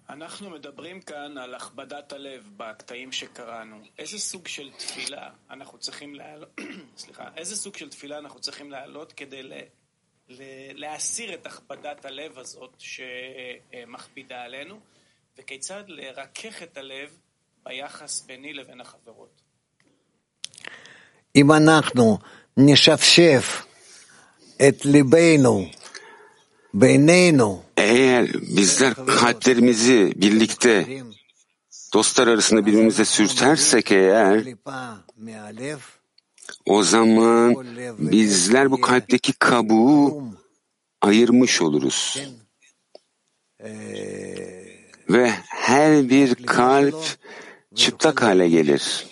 אנחנו מדברים כאן על הכבדת הלב בקטעים שקראנו. איזה סוג של תפילה אנחנו צריכים להעלות, סליחה, איזה סוג של תפילה אנחנו צריכים להעלות כדי ל... ל... להסיר את הכבדת הלב הזאת שמכבידה עלינו, וכיצד לרכך את הלב ביחס ביני לבין החברות. אם אנחנו נשפשף Eğer bizler kalplerimizi birlikte dostlar arasında birbirimize sürtersek eğer o zaman bizler bu kalpteki kabuğu ayırmış oluruz. Ve her bir kalp çıplak hale gelir.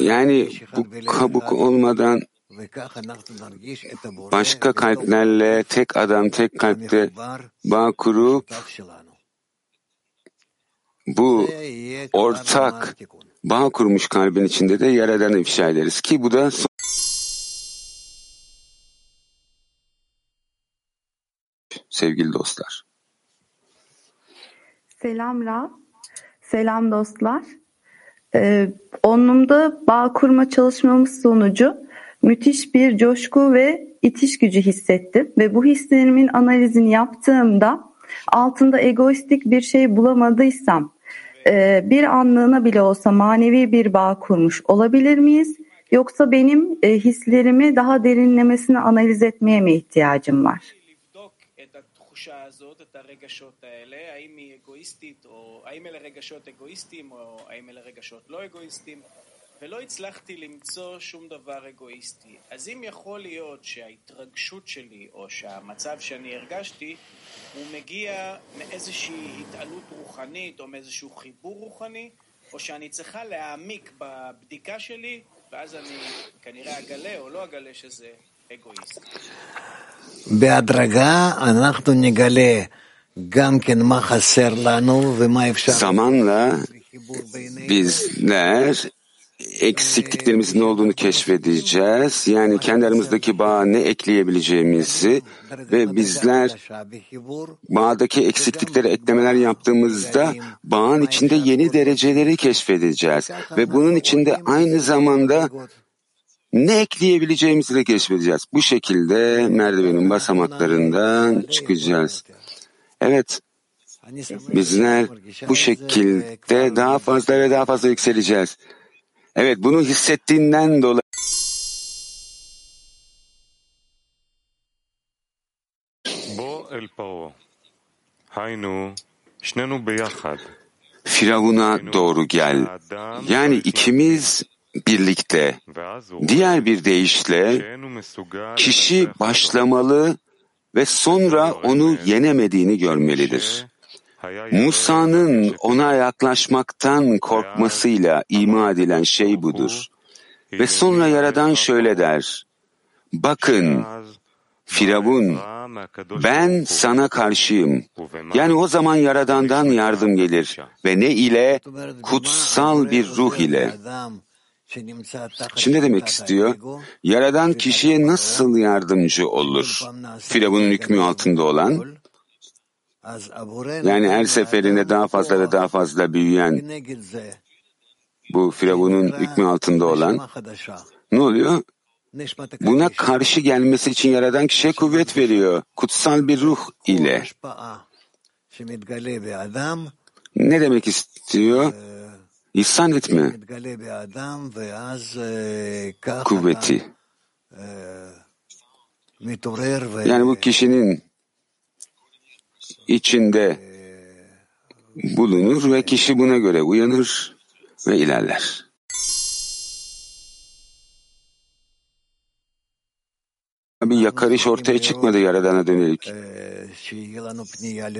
Yani bu kabuk olmadan başka kalplerle tek adam tek kalpte bağ kurup bu ortak bağ kurmuş kalbin içinde de yer eden ifşa ederiz ki bu da sevgili dostlar. Selam Rab. Selam dostlar. Ee, onlumda bağ kurma çalışmamız sonucu müthiş bir coşku ve itiş gücü hissettim. Ve bu hislerimin analizini yaptığımda altında egoistik bir şey bulamadıysam e, bir anlığına bile olsa manevi bir bağ kurmuş olabilir miyiz? Yoksa benim e, hislerimi daha derinlemesine analiz etmeye mi ihtiyacım var? התחושה הזאת, את הרגשות האלה, האם היא אגואיסטית, או האם אלה רגשות אגואיסטיים, או האם אלה רגשות לא אגואיסטיים, ולא הצלחתי למצוא שום דבר אגואיסטי. אז אם יכול להיות שההתרגשות שלי, או שהמצב שאני הרגשתי, הוא מגיע מאיזושהי התעלות רוחנית, או מאיזשהו חיבור רוחני, או שאני צריכה להעמיק בבדיקה שלי, ואז אני כנראה אגלה או לא אגלה שזה Zamanla bizler eksikliklerimizin ne olduğunu keşfedeceğiz. Yani kendi aramızdaki bağa ne ekleyebileceğimizi ve bizler bağdaki eksikliklere eklemeler yaptığımızda bağın içinde yeni dereceleri keşfedeceğiz. Ve bunun içinde aynı zamanda ne ekleyebileceğimizi de keşfedeceğiz. Bu şekilde merdivenin basamaklarından çıkacağız. Evet, bizler bu şekilde daha fazla ve daha fazla yükseleceğiz. Evet, bunu hissettiğinden dolayı Firavuna doğru gel. Yani ikimiz birlikte. Diğer bir deyişle kişi başlamalı ve sonra onu yenemediğini görmelidir. Musa'nın ona yaklaşmaktan korkmasıyla ima edilen şey budur. Ve sonra Yaradan şöyle der. Bakın, Firavun, ben sana karşıyım. Yani o zaman Yaradan'dan yardım gelir ve ne ile? Kutsal bir ruh ile. Şimdi demek istiyor, Yaradan kişiye nasıl yardımcı olur? Firavun'un hükmü altında olan, yani her seferinde daha fazla ve daha fazla büyüyen bu Firavun'un hükmü altında olan ne oluyor? Buna karşı gelmesi için Yaradan kişiye kuvvet veriyor. Kutsal bir ruh ile. Ne demek istiyor? İhsan etme. Kuvveti. Yani bu kişinin içinde bulunur ve kişi buna göre uyanır ve ilerler. Bir yakarış ortaya çıkmadı Yaradan'a dönelik.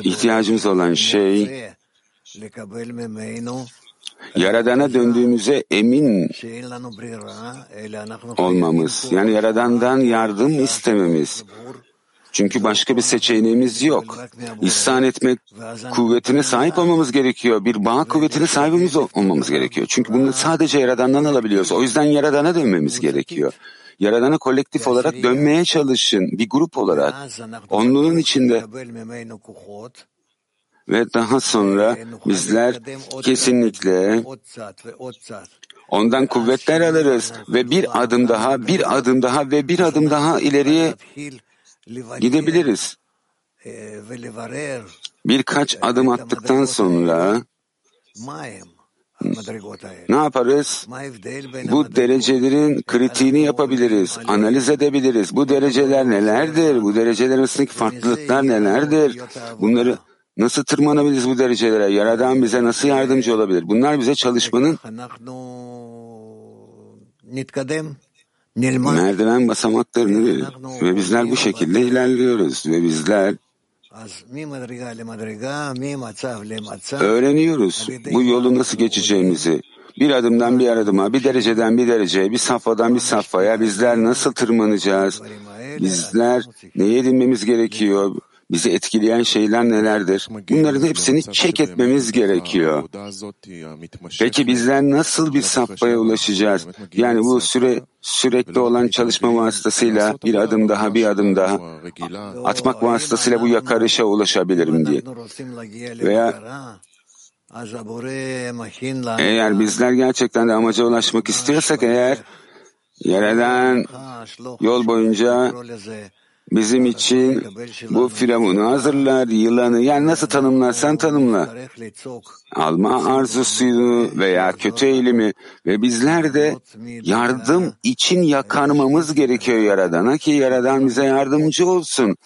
İhtiyacımız olan şey Yaradan'a döndüğümüze emin olmamız. Yani Yaradan'dan yardım istememiz. Çünkü başka bir seçeneğimiz yok. İhsan etmek kuvvetine sahip olmamız gerekiyor. Bir bağ kuvvetine sahip olmamız gerekiyor. Çünkü bunu sadece Yaradan'dan alabiliyoruz. O yüzden Yaradan'a dönmemiz gerekiyor. Yaradan'a kolektif olarak dönmeye çalışın. Bir grup olarak. Onluğun içinde. Ve daha sonra bizler kesinlikle ondan kuvvetler alırız ve bir adım daha, bir adım daha ve bir adım daha ileriye gidebiliriz. Birkaç adım attıktan sonra ne yaparız? Bu derecelerin kritiğini yapabiliriz, analiz edebiliriz. Bu dereceler nelerdir? Bu dereceler arasındaki farklılıklar nelerdir? Bunları nasıl tırmanabiliriz bu derecelere? Yaradan bize nasıl yardımcı olabilir? Bunlar bize çalışmanın merdiven basamaklarını verir. Ve bizler bu şekilde ilerliyoruz. Ve bizler öğreniyoruz bu yolu nasıl geçeceğimizi. Bir adımdan bir adıma, bir dereceden bir dereceye, bir safhadan bir safhaya bizler nasıl tırmanacağız? Bizler neye edinmemiz gerekiyor? Bizi etkileyen şeyler nelerdir? Bunların hepsini çek etmemiz gerekiyor. Peki bizler nasıl bir safhaya ulaşacağız? Yani bu süre sürekli olan çalışma vasıtasıyla bir adım daha bir adım daha atmak vasıtasıyla bu yakarışa ulaşabilirim diye. Veya eğer bizler gerçekten de amaca ulaşmak istiyorsak eğer Yaradan yol boyunca bizim için bu firavunu hazırlar, yılanı yani nasıl tanımlarsan tanımla. Alma arzusunu veya kötü eğilimi ve bizler de yardım için yakarmamız gerekiyor Yaradan'a ki Yaradan bize yardımcı olsun.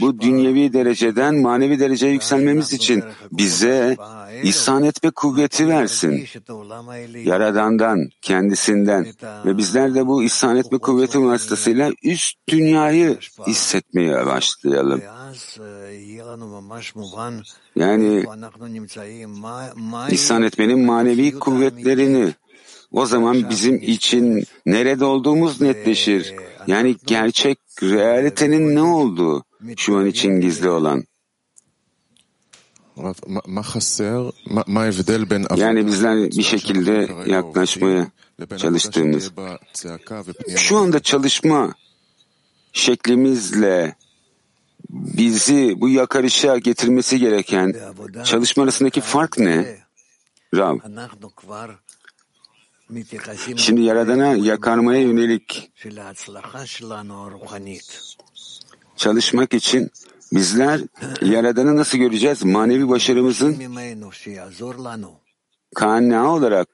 Bu dünyevi dereceden manevi dereceye yükselmemiz için bize ihsan etme kuvveti versin. Yaradandan, kendisinden ve bizler de bu ihsan etme kuvveti vasıtasıyla üst dünyayı hissetmeye başlayalım. Yani ihsan etmenin manevi kuvvetlerini o zaman bizim için nerede olduğumuz netleşir. Yani gerçek realitenin ne olduğu şu an için gizli olan. Yani bizler bir şekilde yaklaşmaya çalıştığımız, şu anda çalışma şeklimizle bizi bu yakarışa getirmesi gereken çalışma arasındaki fark ne? Rav. Şimdi Yaradan'a yakarmaya yönelik çalışmak için bizler Yaradan'ı nasıl göreceğiz? Manevi başarımızın kaynağı olarak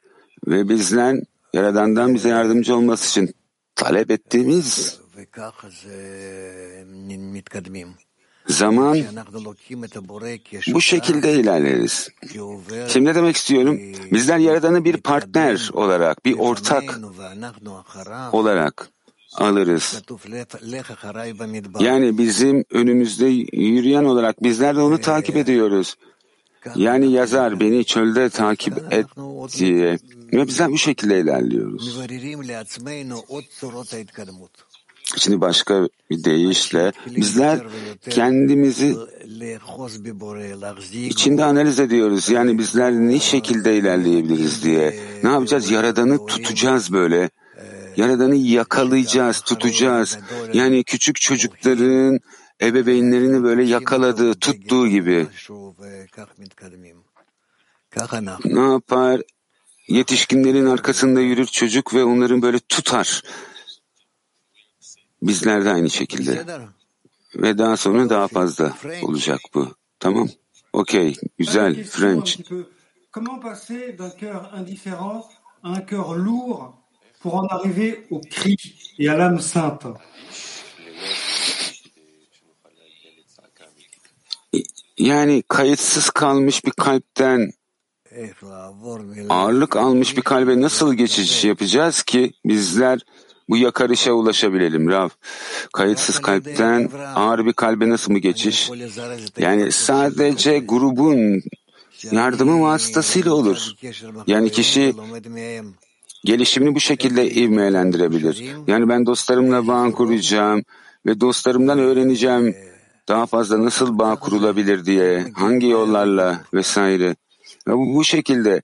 ve bizler Yaradan'dan bize yardımcı olması için talep ettiğimiz zaman bu şekilde ilerleriz. Şimdi ne demek istiyorum? Bizler Yaradan'ı bir partner olarak, bir ortak olarak alırız. Yani bizim önümüzde yürüyen olarak bizler de onu takip ediyoruz. Yani yazar beni çölde takip et diye. Ve bizler bu şekilde ilerliyoruz. Şimdi başka bir deyişle bizler kendimizi içinde analiz ediyoruz. Yani bizler ne şekilde ilerleyebiliriz diye. Ne yapacağız? Yaradan'ı tutacağız böyle. Yaradan'ı yakalayacağız, tutacağız. Yani küçük çocukların ebeveynlerini böyle yakaladığı, tuttuğu gibi. Ne yapar? Yetişkinlerin arkasında yürür çocuk ve onların böyle tutar. Bizler de aynı şekilde. Ve daha sonra daha fazla olacak bu. Tamam? Okey. Güzel. French. Comment passer d'un cœur indifférent à un cœur lourd pour en arriver au cri et à l'âme sainte? Yani kayıtsız kalmış bir kalpten ağırlık almış bir kalbe nasıl geçiş yapacağız ki bizler bu yakarışa ulaşabilelim Rav. Kayıtsız kalpten ağır bir kalbe nasıl mı geçiş? Yani sadece grubun yardımı vasıtasıyla olur. Yani kişi gelişimini bu şekilde ivmelendirebilir. Yani ben dostlarımla bağ kuracağım ve dostlarımdan öğreneceğim daha fazla nasıl bağ kurulabilir diye, hangi yollarla vesaire. Ve bu, şekilde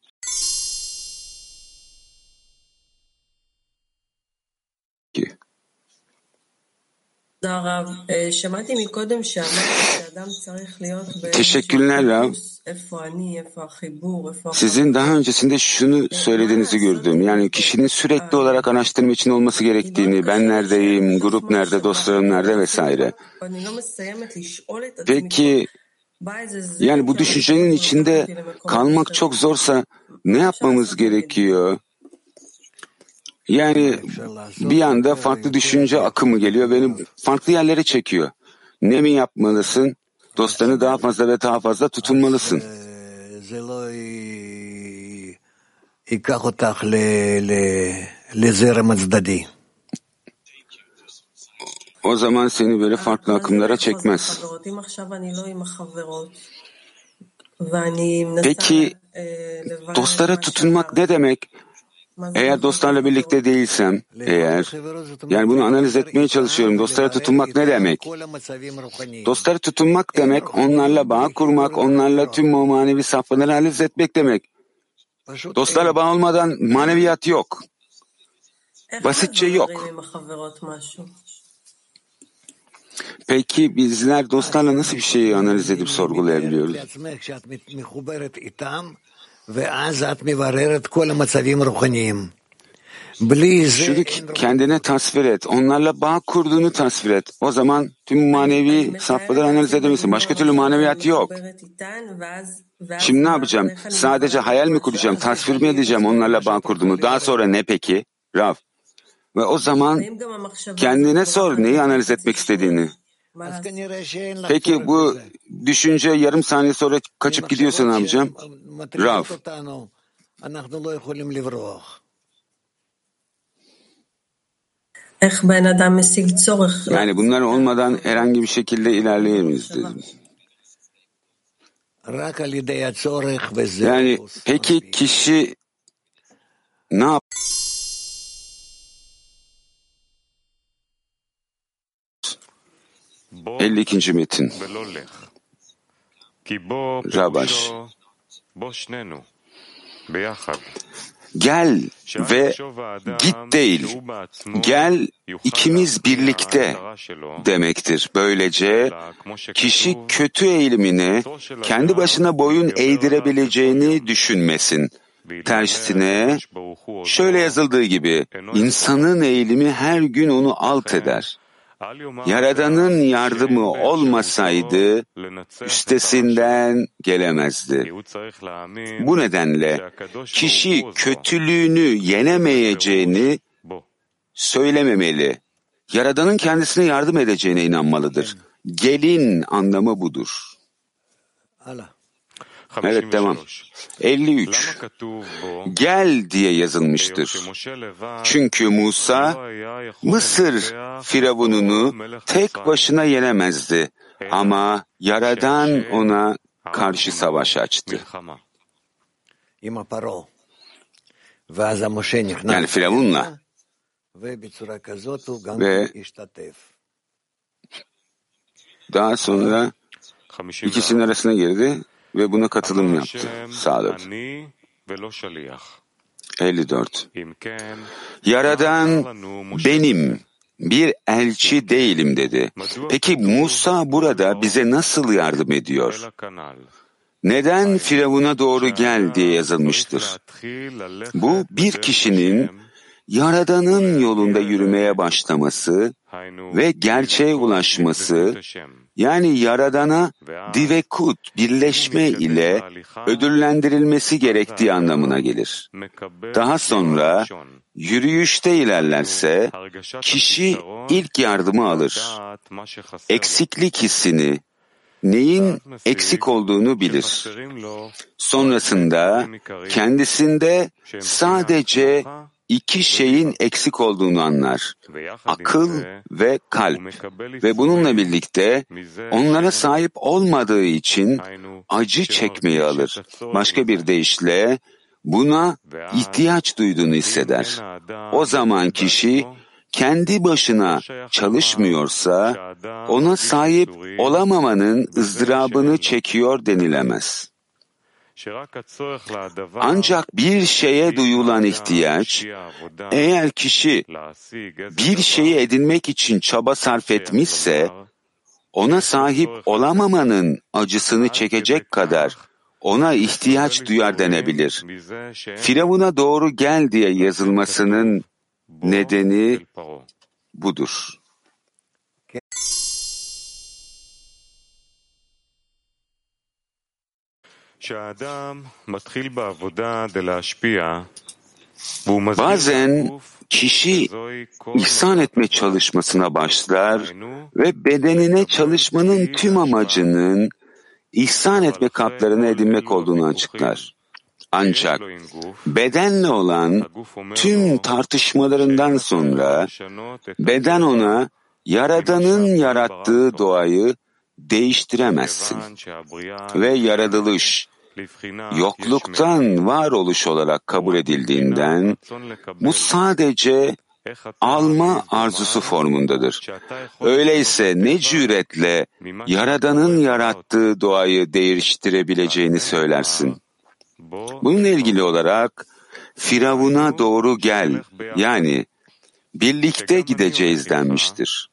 Teşekkürler Rav. Sizin daha öncesinde şunu söylediğinizi gördüm. Yani kişinin sürekli olarak araştırma için olması gerektiğini, ben neredeyim, grup nerede, dostlarım nerede vesaire. Peki yani bu düşüncenin içinde kalmak çok zorsa ne yapmamız gerekiyor? Yani bir anda farklı düşünce akımı geliyor, beni farklı yerlere çekiyor. Ne mi yapmalısın? Dostlarını daha fazla ve daha fazla tutunmalısın. O zaman seni böyle farklı akımlara çekmez. Peki dostlara tutunmak ne demek? Eğer dostlarla birlikte değilsem, eğer, yani bunu analiz etmeye çalışıyorum. Dostlara tutunmak ne demek? Dostlara tutunmak demek, onlarla bağ kurmak, onlarla tüm o manevi safhaları analiz etmek demek. Dostlarla bağ olmadan maneviyat yok. Basitçe yok. Peki bizler dostlarla nasıl bir şeyi analiz edip sorgulayabiliyoruz? Şunu kendine tasvir et. Onlarla bağ kurduğunu tasvir et. O zaman tüm manevi safhaları analiz edebilirsin. Başka türlü maneviyat yok. Şimdi ne yapacağım? Sadece hayal mi kuracağım? Tasvir mi edeceğim onlarla bağ kurduğumu? Daha sonra ne peki? Rav. Ve o zaman kendine sor neyi analiz etmek istediğini. Peki bu düşünce yarım saniye sonra kaçıp gidiyorsa ne yapacağım? Rav. Yani bunlar olmadan herhangi bir şekilde ilerleyemeyiz dedim. Yani peki kişi ne yap? Elli ikinci metin. Rabaş. Gel ve git değil, gel ikimiz birlikte demektir. Böylece kişi kötü eğilimini kendi başına boyun eğdirebileceğini düşünmesin. Tersine şöyle yazıldığı gibi insanın eğilimi her gün onu alt eder. Yaradan'ın yardımı olmasaydı üstesinden gelemezdi. Bu nedenle kişi kötülüğünü yenemeyeceğini söylememeli. Yaradan'ın kendisine yardım edeceğine inanmalıdır. Gelin anlamı budur. Evet devam. 53. Gel diye yazılmıştır. Çünkü Musa Mısır firavununu tek başına yenemezdi. Ama Yaradan ona karşı savaş açtı. Yani Firavun'la. Ve daha sonra ikisinin arasına girdi ve buna katılım yaptı, sağladı. 54. Yaradan benim bir elçi değilim dedi. Peki Musa burada bize nasıl yardım ediyor? Neden Firavun'a doğru gel diye yazılmıştır? Bu bir kişinin Yaradan'ın yolunda yürümeye başlaması ve gerçeğe ulaşması yani Yaradan'a divekut, birleşme ile ödüllendirilmesi gerektiği anlamına gelir. Daha sonra yürüyüşte ilerlerse kişi ilk yardımı alır. Eksiklik hissini, neyin eksik olduğunu bilir. Sonrasında kendisinde sadece iki şeyin eksik olduğunu anlar. Akıl ve kalp. Ve bununla birlikte onlara sahip olmadığı için acı çekmeyi alır. Başka bir deyişle buna ihtiyaç duyduğunu hisseder. O zaman kişi kendi başına çalışmıyorsa ona sahip olamamanın ızdırabını çekiyor denilemez. Ancak bir şeye duyulan ihtiyaç, eğer kişi bir şeyi edinmek için çaba sarf etmişse, ona sahip olamamanın acısını çekecek kadar ona ihtiyaç duyar denebilir. Firavun'a doğru gel diye yazılmasının nedeni budur. Bazen kişi ihsan etme çalışmasına başlar ve bedenine çalışmanın tüm amacının ihsan etme katlarını edinmek olduğunu açıklar. Ancak bedenle olan tüm tartışmalarından sonra beden ona Yaradan'ın yarattığı doğayı değiştiremezsin. Ve yaratılış yokluktan varoluş olarak kabul edildiğinden bu sadece alma arzusu formundadır. Öyleyse ne cüretle Yaradan'ın yarattığı doğayı değiştirebileceğini söylersin. Bununla ilgili olarak Firavun'a doğru gel yani birlikte gideceğiz denmiştir.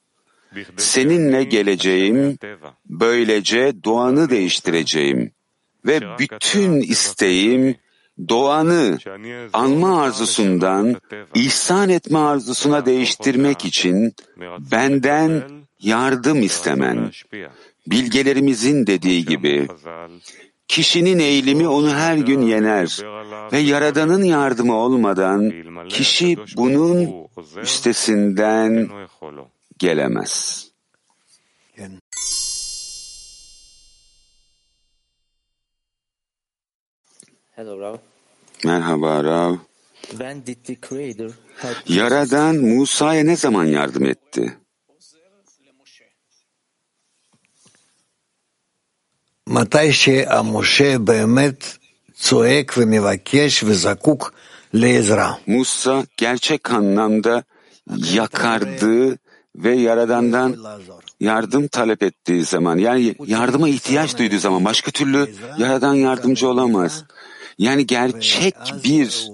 Seninle geleceğim, böylece doğanı değiştireceğim ve bütün isteğim doğanı anma arzusundan ihsan etme arzusuna değiştirmek için benden yardım istemen. Bilgelerimizin dediği gibi kişinin eğilimi onu her gün yener ve Yaradan'ın yardımı olmadan kişi bunun üstesinden gelemez. Merhaba Rav. Yaradan Musa'ya ne zaman yardım etti? מתי שהמשה באמת צועק ומבקש וזקוק לעזרה. Musa gerçek anlamda yakardığı ve Yaradan'dan yardım talep ettiği zaman yani yardıma ihtiyaç duyduğu zaman başka türlü Yaradan yardımcı olamaz. Yani gerçek bir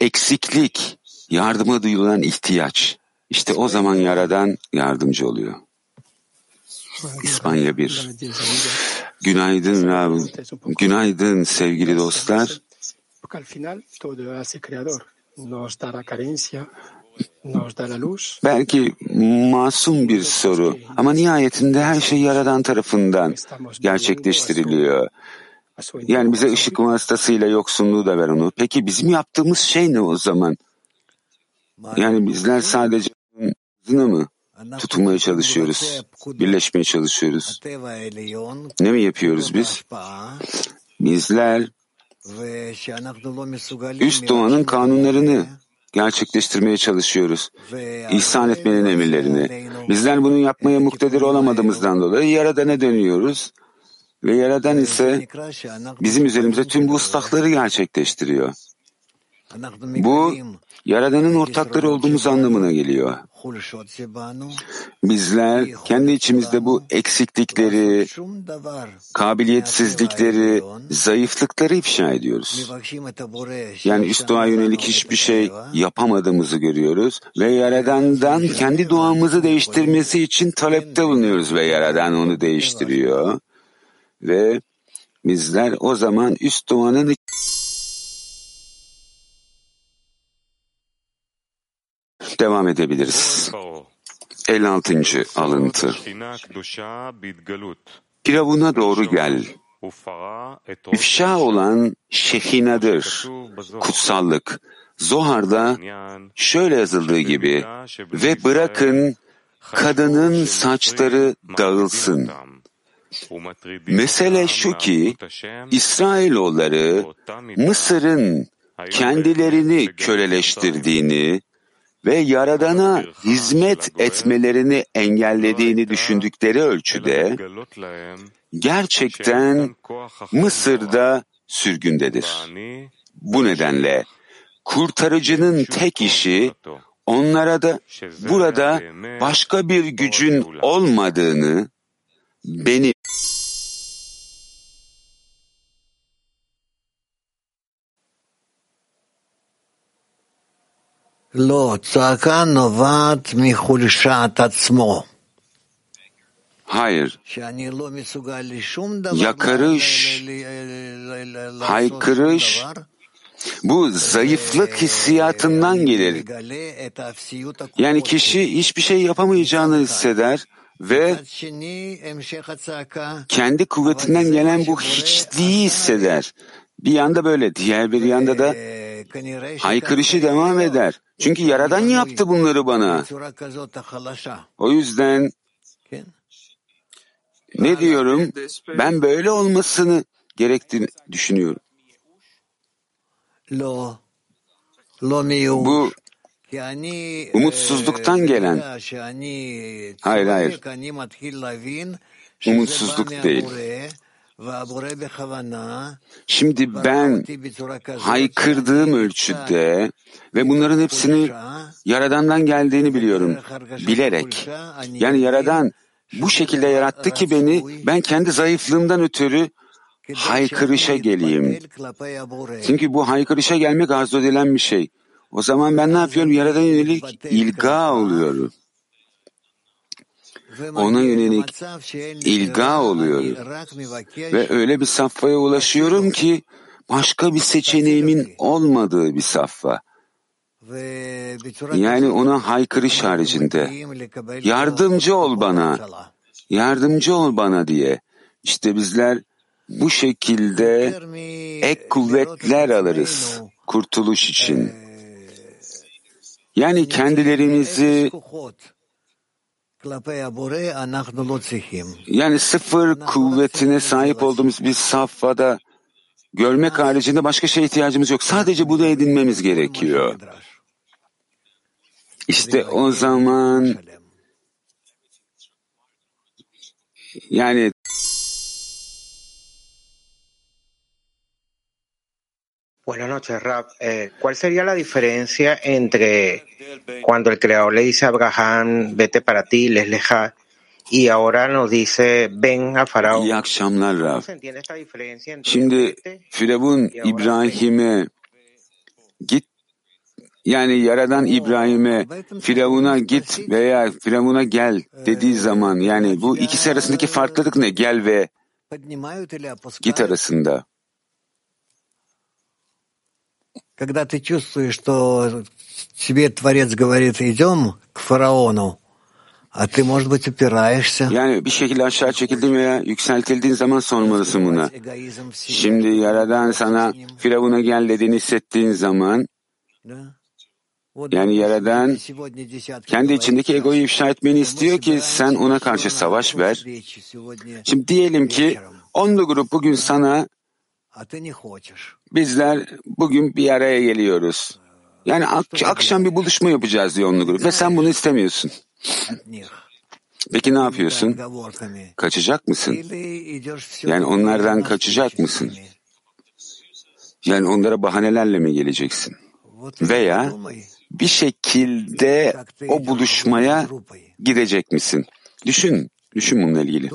eksiklik, yardıma duyulan ihtiyaç. İşte o zaman Yaradan yardımcı oluyor. İspanya 1. Günaydın Rab. Günaydın sevgili dostlar. Belki masum bir soru ama nihayetinde her şey Yaradan tarafından gerçekleştiriliyor. Yani bize ışık vasıtasıyla yoksunluğu da ver onu. Peki bizim yaptığımız şey ne o zaman? Yani bizler sadece zına mı tutunmaya çalışıyoruz? Birleşmeye çalışıyoruz. Ne mi yapıyoruz biz? Bizler üst doğanın kanunlarını gerçekleştirmeye çalışıyoruz. İhsan etmenin emirlerini. Bizler bunu yapmaya muktedir olamadığımızdan dolayı Yaradan'a dönüyoruz. Ve Yaradan ise bizim üzerimize tüm bu ıslahları gerçekleştiriyor. Bu Yaradan'ın ortakları olduğumuz anlamına geliyor. Bizler kendi içimizde bu eksiklikleri, kabiliyetsizlikleri, zayıflıkları ifşa ediyoruz. Yani üst doğa yönelik hiçbir şey yapamadığımızı görüyoruz ve Yaradan'dan kendi doğamızı değiştirmesi için talepte bulunuyoruz ve Yaradan onu değiştiriyor. Ve bizler o zaman üst doğanın devam edebiliriz. 56. alıntı. Firavun'a doğru gel. İfşa olan şehinadır, kutsallık. Zohar'da şöyle yazıldığı gibi ve bırakın kadının saçları dağılsın. Mesele şu ki İsrailoğulları Mısır'ın kendilerini köleleştirdiğini ve Yaradan'a hizmet etmelerini engellediğini düşündükleri ölçüde gerçekten Mısır'da sürgündedir. Bu nedenle kurtarıcının tek işi onlara da burada başka bir gücün olmadığını beni Hayır. Yakarış, haykırış, bu zayıflık hissiyatından gelir. Yani kişi hiçbir şey yapamayacağını hisseder ve kendi kuvvetinden gelen bu hiçliği hisseder. Bir yanda böyle, diğer bir yanda da haykırışı devam eder. Çünkü Yaradan yaptı bunları bana. O yüzden ne diyorum? Ben böyle olmasını gerektiğini düşünüyorum. Bu umutsuzluktan gelen. Hayır hayır. Umutsuzluk değil. Şimdi ben haykırdığım ölçüde ve bunların hepsini Yaradan'dan geldiğini biliyorum. Bilerek. Yani Yaradan bu şekilde yarattı ki beni ben kendi zayıflığımdan ötürü haykırışa geleyim. Çünkü bu haykırışa gelmek arzu edilen bir şey. O zaman ben ne yapıyorum? Yaradan yönelik ilga oluyorum. Ona yönelik ilga oluyorum. Ve öyle bir safhaya ulaşıyorum ki başka bir seçeneğimin olmadığı bir safha. Yani ona haykırış haricinde. Yardımcı ol bana. Yardımcı ol bana diye. İşte bizler bu şekilde ek kuvvetler alırız kurtuluş için. Yani kendilerimizi yani sıfır kuvvetine sahip olduğumuz bir safhada görmek haricinde başka şeye ihtiyacımız yok. Sadece bunu edinmemiz gerekiyor. İşte o zaman yani Buenas noches, Rab. Eh, ¿Cuál sería la diferencia entre cuando el Creador le dice a Abraham, vete para ti, les leja, y ahora nos dice, ven a Faraón? İyi akşamlar Rab. Şimdi Firavun İbrahim'e git yani Yaradan İbrahim'e Firavun'a git veya Firavun'a gel dediği zaman yani bu ikisi arasındaki farklılık ne? Gel ve git arasında Когда ты чувствуешь, что тебе Творец говорит, идем к фараону, а ты, может быть, упираешься. Yani bir şekilde aşağı çekildiğin veya yükseltildiğin zaman sormalısın buna. Эгоизм в себе. Şimdi Yaradan sana Firavun'a gel dediğini hissettiğin zaman Да? Вот, yani Yaradan сегодня десятки kendi говорят, içindeki egoyu ifşa etmeni istiyor ki sen ona karşı savaş ver. встречи сегодня, Şimdi diyelim ki onlu grup bugün sana bizler bugün bir araya geliyoruz. Yani ak- akşam bir buluşma yapacağız diyor onunla grup ve sen bunu istemiyorsun. Peki ne yapıyorsun? Kaçacak mısın? Yani onlardan kaçacak mısın? Yani onlara bahanelerle mi geleceksin? Veya bir şekilde o buluşmaya gidecek misin? Düşün, düşün bununla ilgili.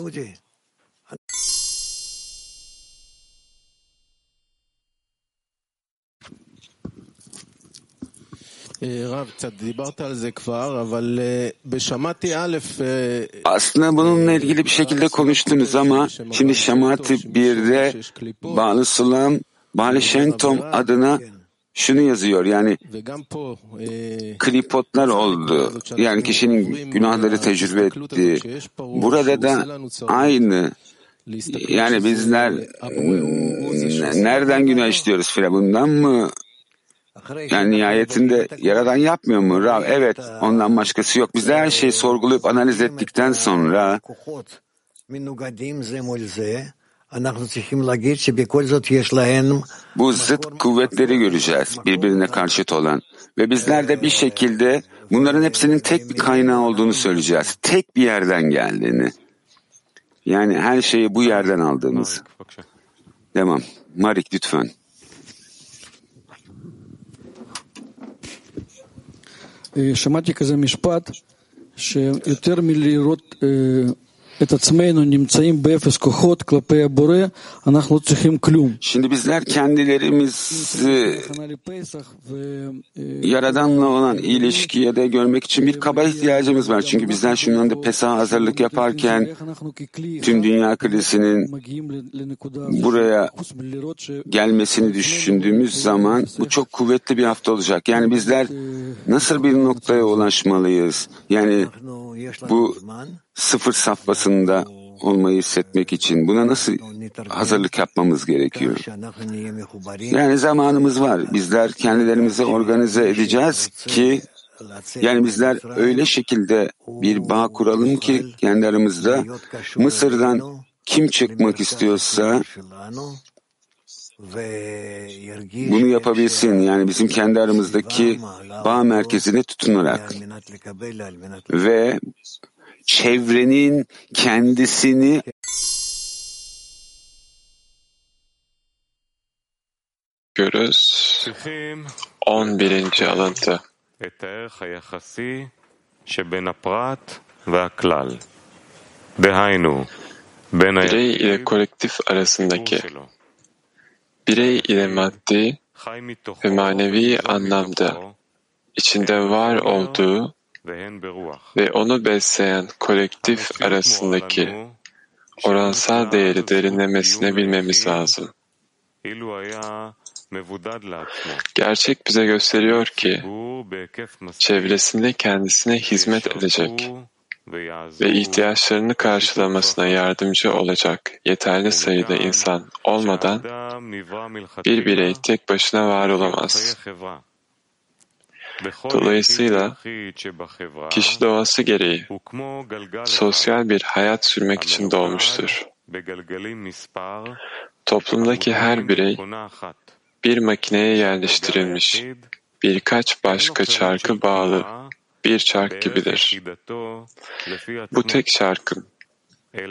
Aslında bununla ilgili bir şekilde konuştunuz ama şimdi Şamati 1'de Bağlı Sulam Bali Şentom adına şunu yazıyor yani klipotlar oldu. Yani kişinin günahları tecrübe etti. Burada da aynı yani bizler nereden günah işliyoruz filan bundan mı yani nihayetinde yaradan yapmıyor mu? Rab, evet ondan başkası yok. Biz de her şeyi sorgulayıp analiz ettikten sonra bu zıt kuvvetleri göreceğiz birbirine karşıt olan. Ve bizler de bir şekilde bunların hepsinin tek bir kaynağı olduğunu söyleyeceğiz. Tek bir yerden geldiğini. Yani her şeyi bu yerden aldığımız. Devam. Marik lütfen. שמעתי כזה משפט, שיותר מלראות אה, את עצמנו נמצאים באפס כוחות כלפי הבורא, אנחנו לא צריכים כלום. Şimdi bizler kendilerimizi הכנה לפסח, ו... Yaradan'la olan ilişkiye de görmek için bir kaba ihtiyacımız var. Çünkü bizler şu anda Pesah hazırlık yaparken איך אנחנו ככלי tüm dünya kilisinin מגיעים ל- לנקודה הזאת, buraya חוץ מלראות ש... gelmesini düşündüğümüz zaman bu çok kuvvetli bir hafta olacak. Yani bizler nasıl bir noktaya ulaşmalıyız? Yani אנחנו, יש לנו bu זמן, sıfır safhasında olmayı hissetmek için buna nasıl hazırlık yapmamız gerekiyor? Yani zamanımız var. Bizler kendilerimizi organize edeceğiz ki yani bizler öyle şekilde bir bağ kuralım ki kendi aramızda Mısır'dan kim çıkmak istiyorsa bunu yapabilsin. Yani bizim kendi aramızdaki bağ merkezine tutunarak ve çevrenin kendisini görüyoruz. 11. alıntı. Birey ile kolektif arasındaki birey ile maddi ve manevi anlamda içinde var olduğu ve onu besleyen kolektif arasındaki oransal değeri derinlemesine bilmemiz lazım. Gerçek bize gösteriyor ki çevresinde kendisine hizmet edecek ve ihtiyaçlarını karşılamasına yardımcı olacak yeterli sayıda insan olmadan bir birey tek başına var olamaz. Dolayısıyla kişi doğası gereği sosyal bir hayat sürmek için doğmuştur. Toplumdaki her birey bir makineye yerleştirilmiş, birkaç başka çarkı bağlı bir çark gibidir. Bu tek çarkın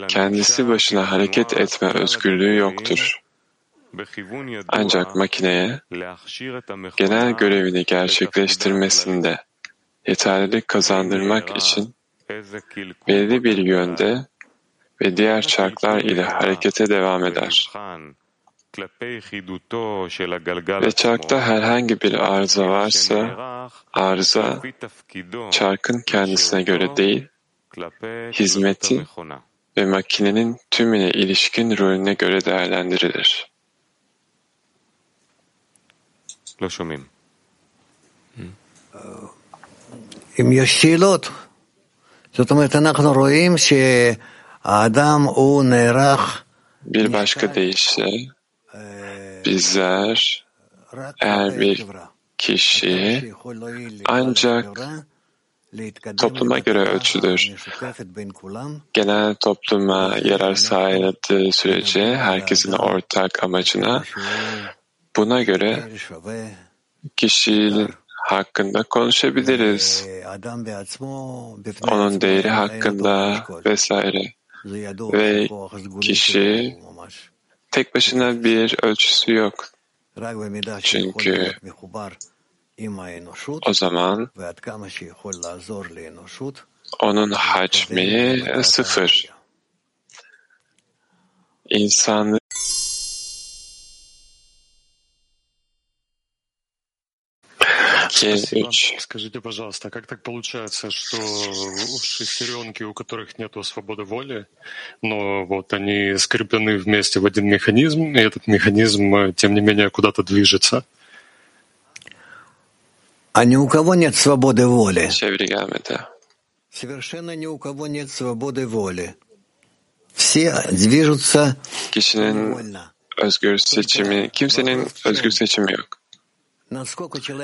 kendisi başına hareket etme özgürlüğü yoktur. Ancak makineye genel görevini gerçekleştirmesinde yeterlilik kazandırmak için belli bir yönde ve diğer çarklar ile harekete devam eder. Ve çarkta herhangi bir arıza varsa, arıza çarkın kendisine göre değil, hizmeti ve makinenin tümüne ilişkin rolüne göre değerlendirilir. אם יש שאלות, זאת אומרת, אנחנו רואים שהאדם הוא נערך Bir başka deyişle bizler eğer bir kişi ancak topluma göre ölçülür. Genel topluma yarar sağladığı sürece herkesin ortak amacına buna göre kişinin hakkında konuşabiliriz. Onun değeri hakkında vesaire. Ve kişi tek başına bir ölçüsü yok. Çünkü o zaman onun hacmi sıfır. İnsanlık Скажите, пожалуйста, как так получается, что шестеренки, у которых нет свободы воли, но вот они скреплены вместе в один механизм, и этот механизм, тем не менее, куда-то движется? А ни у кого нет свободы воли. Совершенно ни у кого нет свободы воли. Все движутся Kişinin özgür seçimi, kimsenin özgür seçimi yok.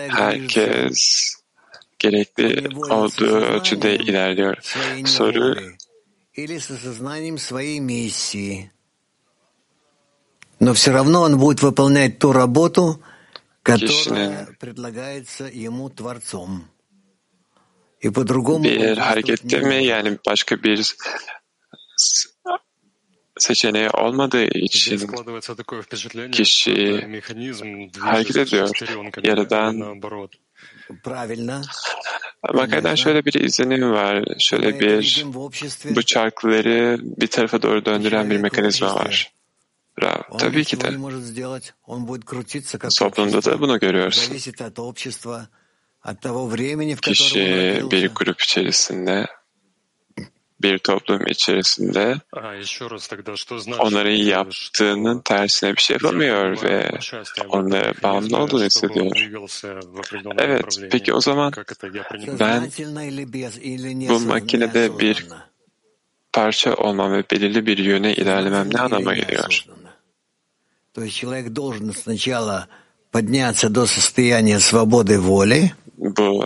Herkes gerekli olduğu ölçüde ilerliyor. Soru. Но все равно он будет выполнять ту работу, которая предлагается ему Творцом. И по-другому bir harekette mi yani başka bir seçeneği olmadığı için kişi hareket ediyor. Yaradan Makaleden şöyle bir izlenim var. Şöyle bir bu çarkları bir tarafa doğru döndüren bir mekanizma var. Bravo. Tabii ki de. Toplumda da bunu görüyorsun. Kişi bir grup içerisinde bir toplum içerisinde onların yaptığının tersine bir şey yapamıyor ve onlara bağımlı olduğunu hissediyor. Evet, peki o zaman ben bu makinede bir parça olmam ve belirli bir yöne ilerlemem ne anlama geliyor? Bu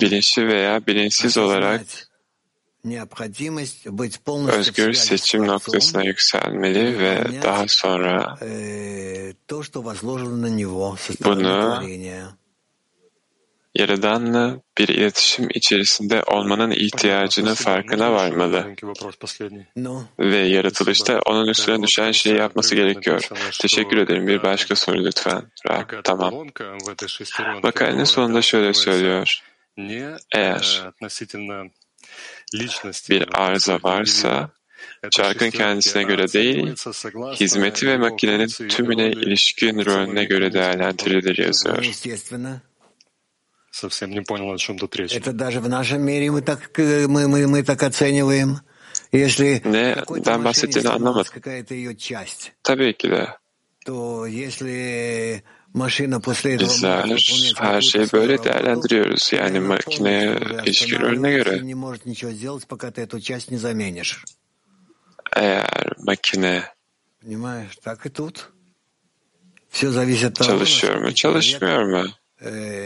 bilinçli veya bilinçsiz olarak özgür seçim noktasına yükselmeli ve daha sonra bunu Yaradan'la bir iletişim içerisinde olmanın ihtiyacının farkına varmalı ve yaratılışta onun üstüne düşen şeyi yapması gerekiyor. Teşekkür ederim. Bir başka soru lütfen. Rahat. Tamam. Makalenin sonunda şöyle söylüyor. Eğer bir arıza varsa çarkın kendisine göre değil, hizmeti ve makinenin tümüne ilişkin rolüne göre değerlendirilir yazıyor. Совсем не понял, о чем тут речь. Это даже в нашем мире мы так, мы, мы, мы так оцениваем. Если Neden bahsettiğini anlamadım. Tabii ki de. Bizler her şeyi böyle değerlendiriyoruz. Yani ilişkin rolüne göre. Eğer makine çalışıyor mu, çalışmıyor mu?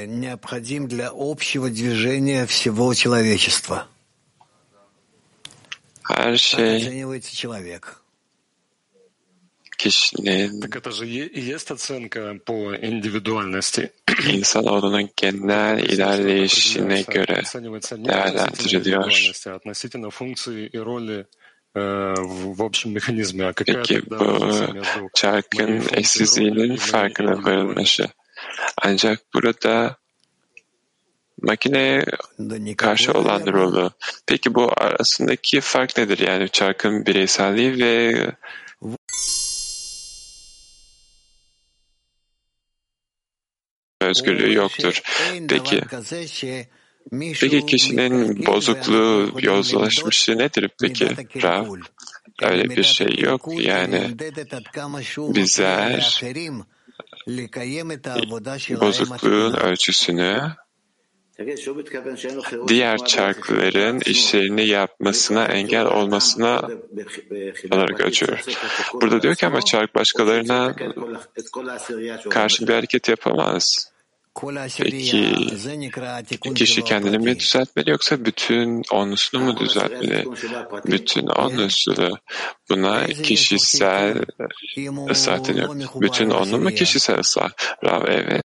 необходим для общего движения всего человечества. Her şey kişinin insan olduğunun genel ilerleyişine göre değerlendiriliyor. Peki bu çarkın eşsizliğinin farkına varılması. Ancak burada makineye karşı olan rolü. Peki bu arasındaki fark nedir? Yani çarkın bireyselliği ve özgürlüğü yoktur. Peki, peki kişinin bozukluğu, yozlaşmışlığı nedir peki Rav? Öyle bir şey yok. Yani bizler bozukluğun ölçüsünü diğer çarkların işlerini yapmasına engel olmasına olarak ölçüyor. Burada diyor ki ama çark başkalarına karşı bir hareket yapamaz. Peki kişi kendini mi düzeltmeli yoksa bütün onlusunu mu düzeltmeli? Bütün onlusunu buna kişisel ıslah deniyor. Bütün onlu mu kişisel ıslah? Rav evet.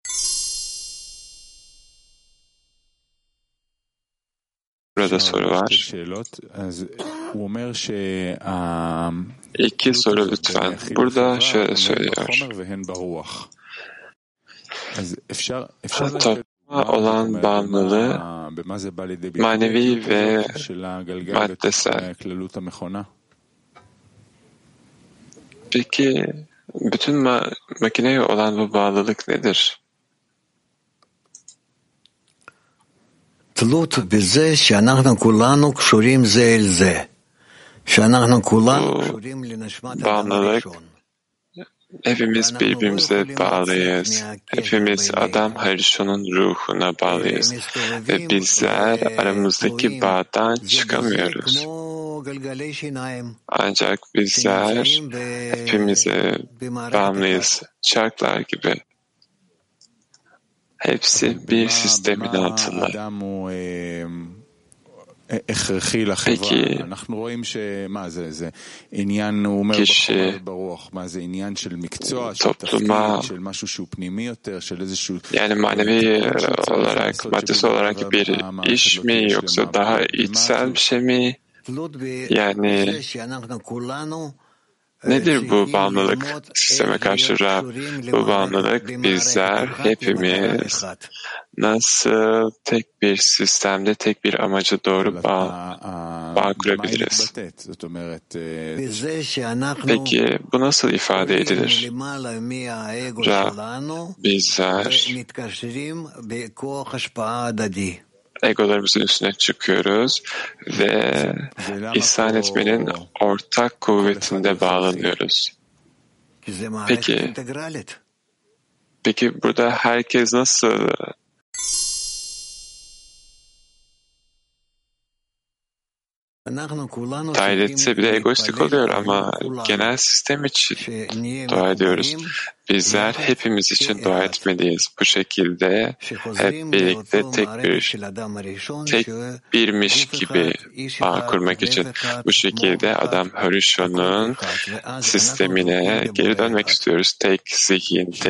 Burada soru var. İki soru lütfen. Burada şöyle söylüyor. Topluma olan bağımlılığı manevi ve maddesel. Peki bütün ma makineye olan bu bağlılık nedir? תלות בזה שאנחנו כולנו קשורים זה אל זה. שאנחנו כולנו קשורים לנשמת האדם Bağımlılık הראשון. hepimiz birbirimize bağlıyız. Hepimiz adam Harishon'un ruhuna bağlıyız. Ve bizler aramızdaki bağdan çıkamıyoruz. כמו גלגלי שיניים. Ancak bizler hepimize bağımlıyız. Çarklar gibi. Hepsi bir sistemin altında. הכרחי לחברה. Peki, אנחנו רואים שמה זה, זה עניין, הוא אומר כש- בחומר ברוח, מה זה עניין של מקצוע, של topluma תפקיד, של משהו שהוא פנימי יותר, של איזשהו... yani manevi olarak, maddesi olarak bir iş mi yoksa daha içsel bir şey mi? תלות Yani בזה שאנחנו כולנו Nedir bu bağımlılık? Sisteme karşı Rab, bu bağımlılık bizler hepimiz nasıl tek bir sistemde tek bir amaca doğru bağ, bağ kurabiliriz? Peki bu nasıl ifade edilir? Rab, bizler egolarımızın üstüne çıkıyoruz ve ihsan etmenin ortak kuvvetinde bağlanıyoruz. Peki, peki burada herkes nasıl dahil etse bile egoistik oluyor ama genel sistem için dua ediyoruz. Bizler hepimiz için dua etmeliyiz. Bu şekilde hep birlikte tek bir tek birmiş gibi bağ kurmak için. Bu şekilde adam Hörüşon'un sistemine geri dönmek istiyoruz. Tek zihin, tek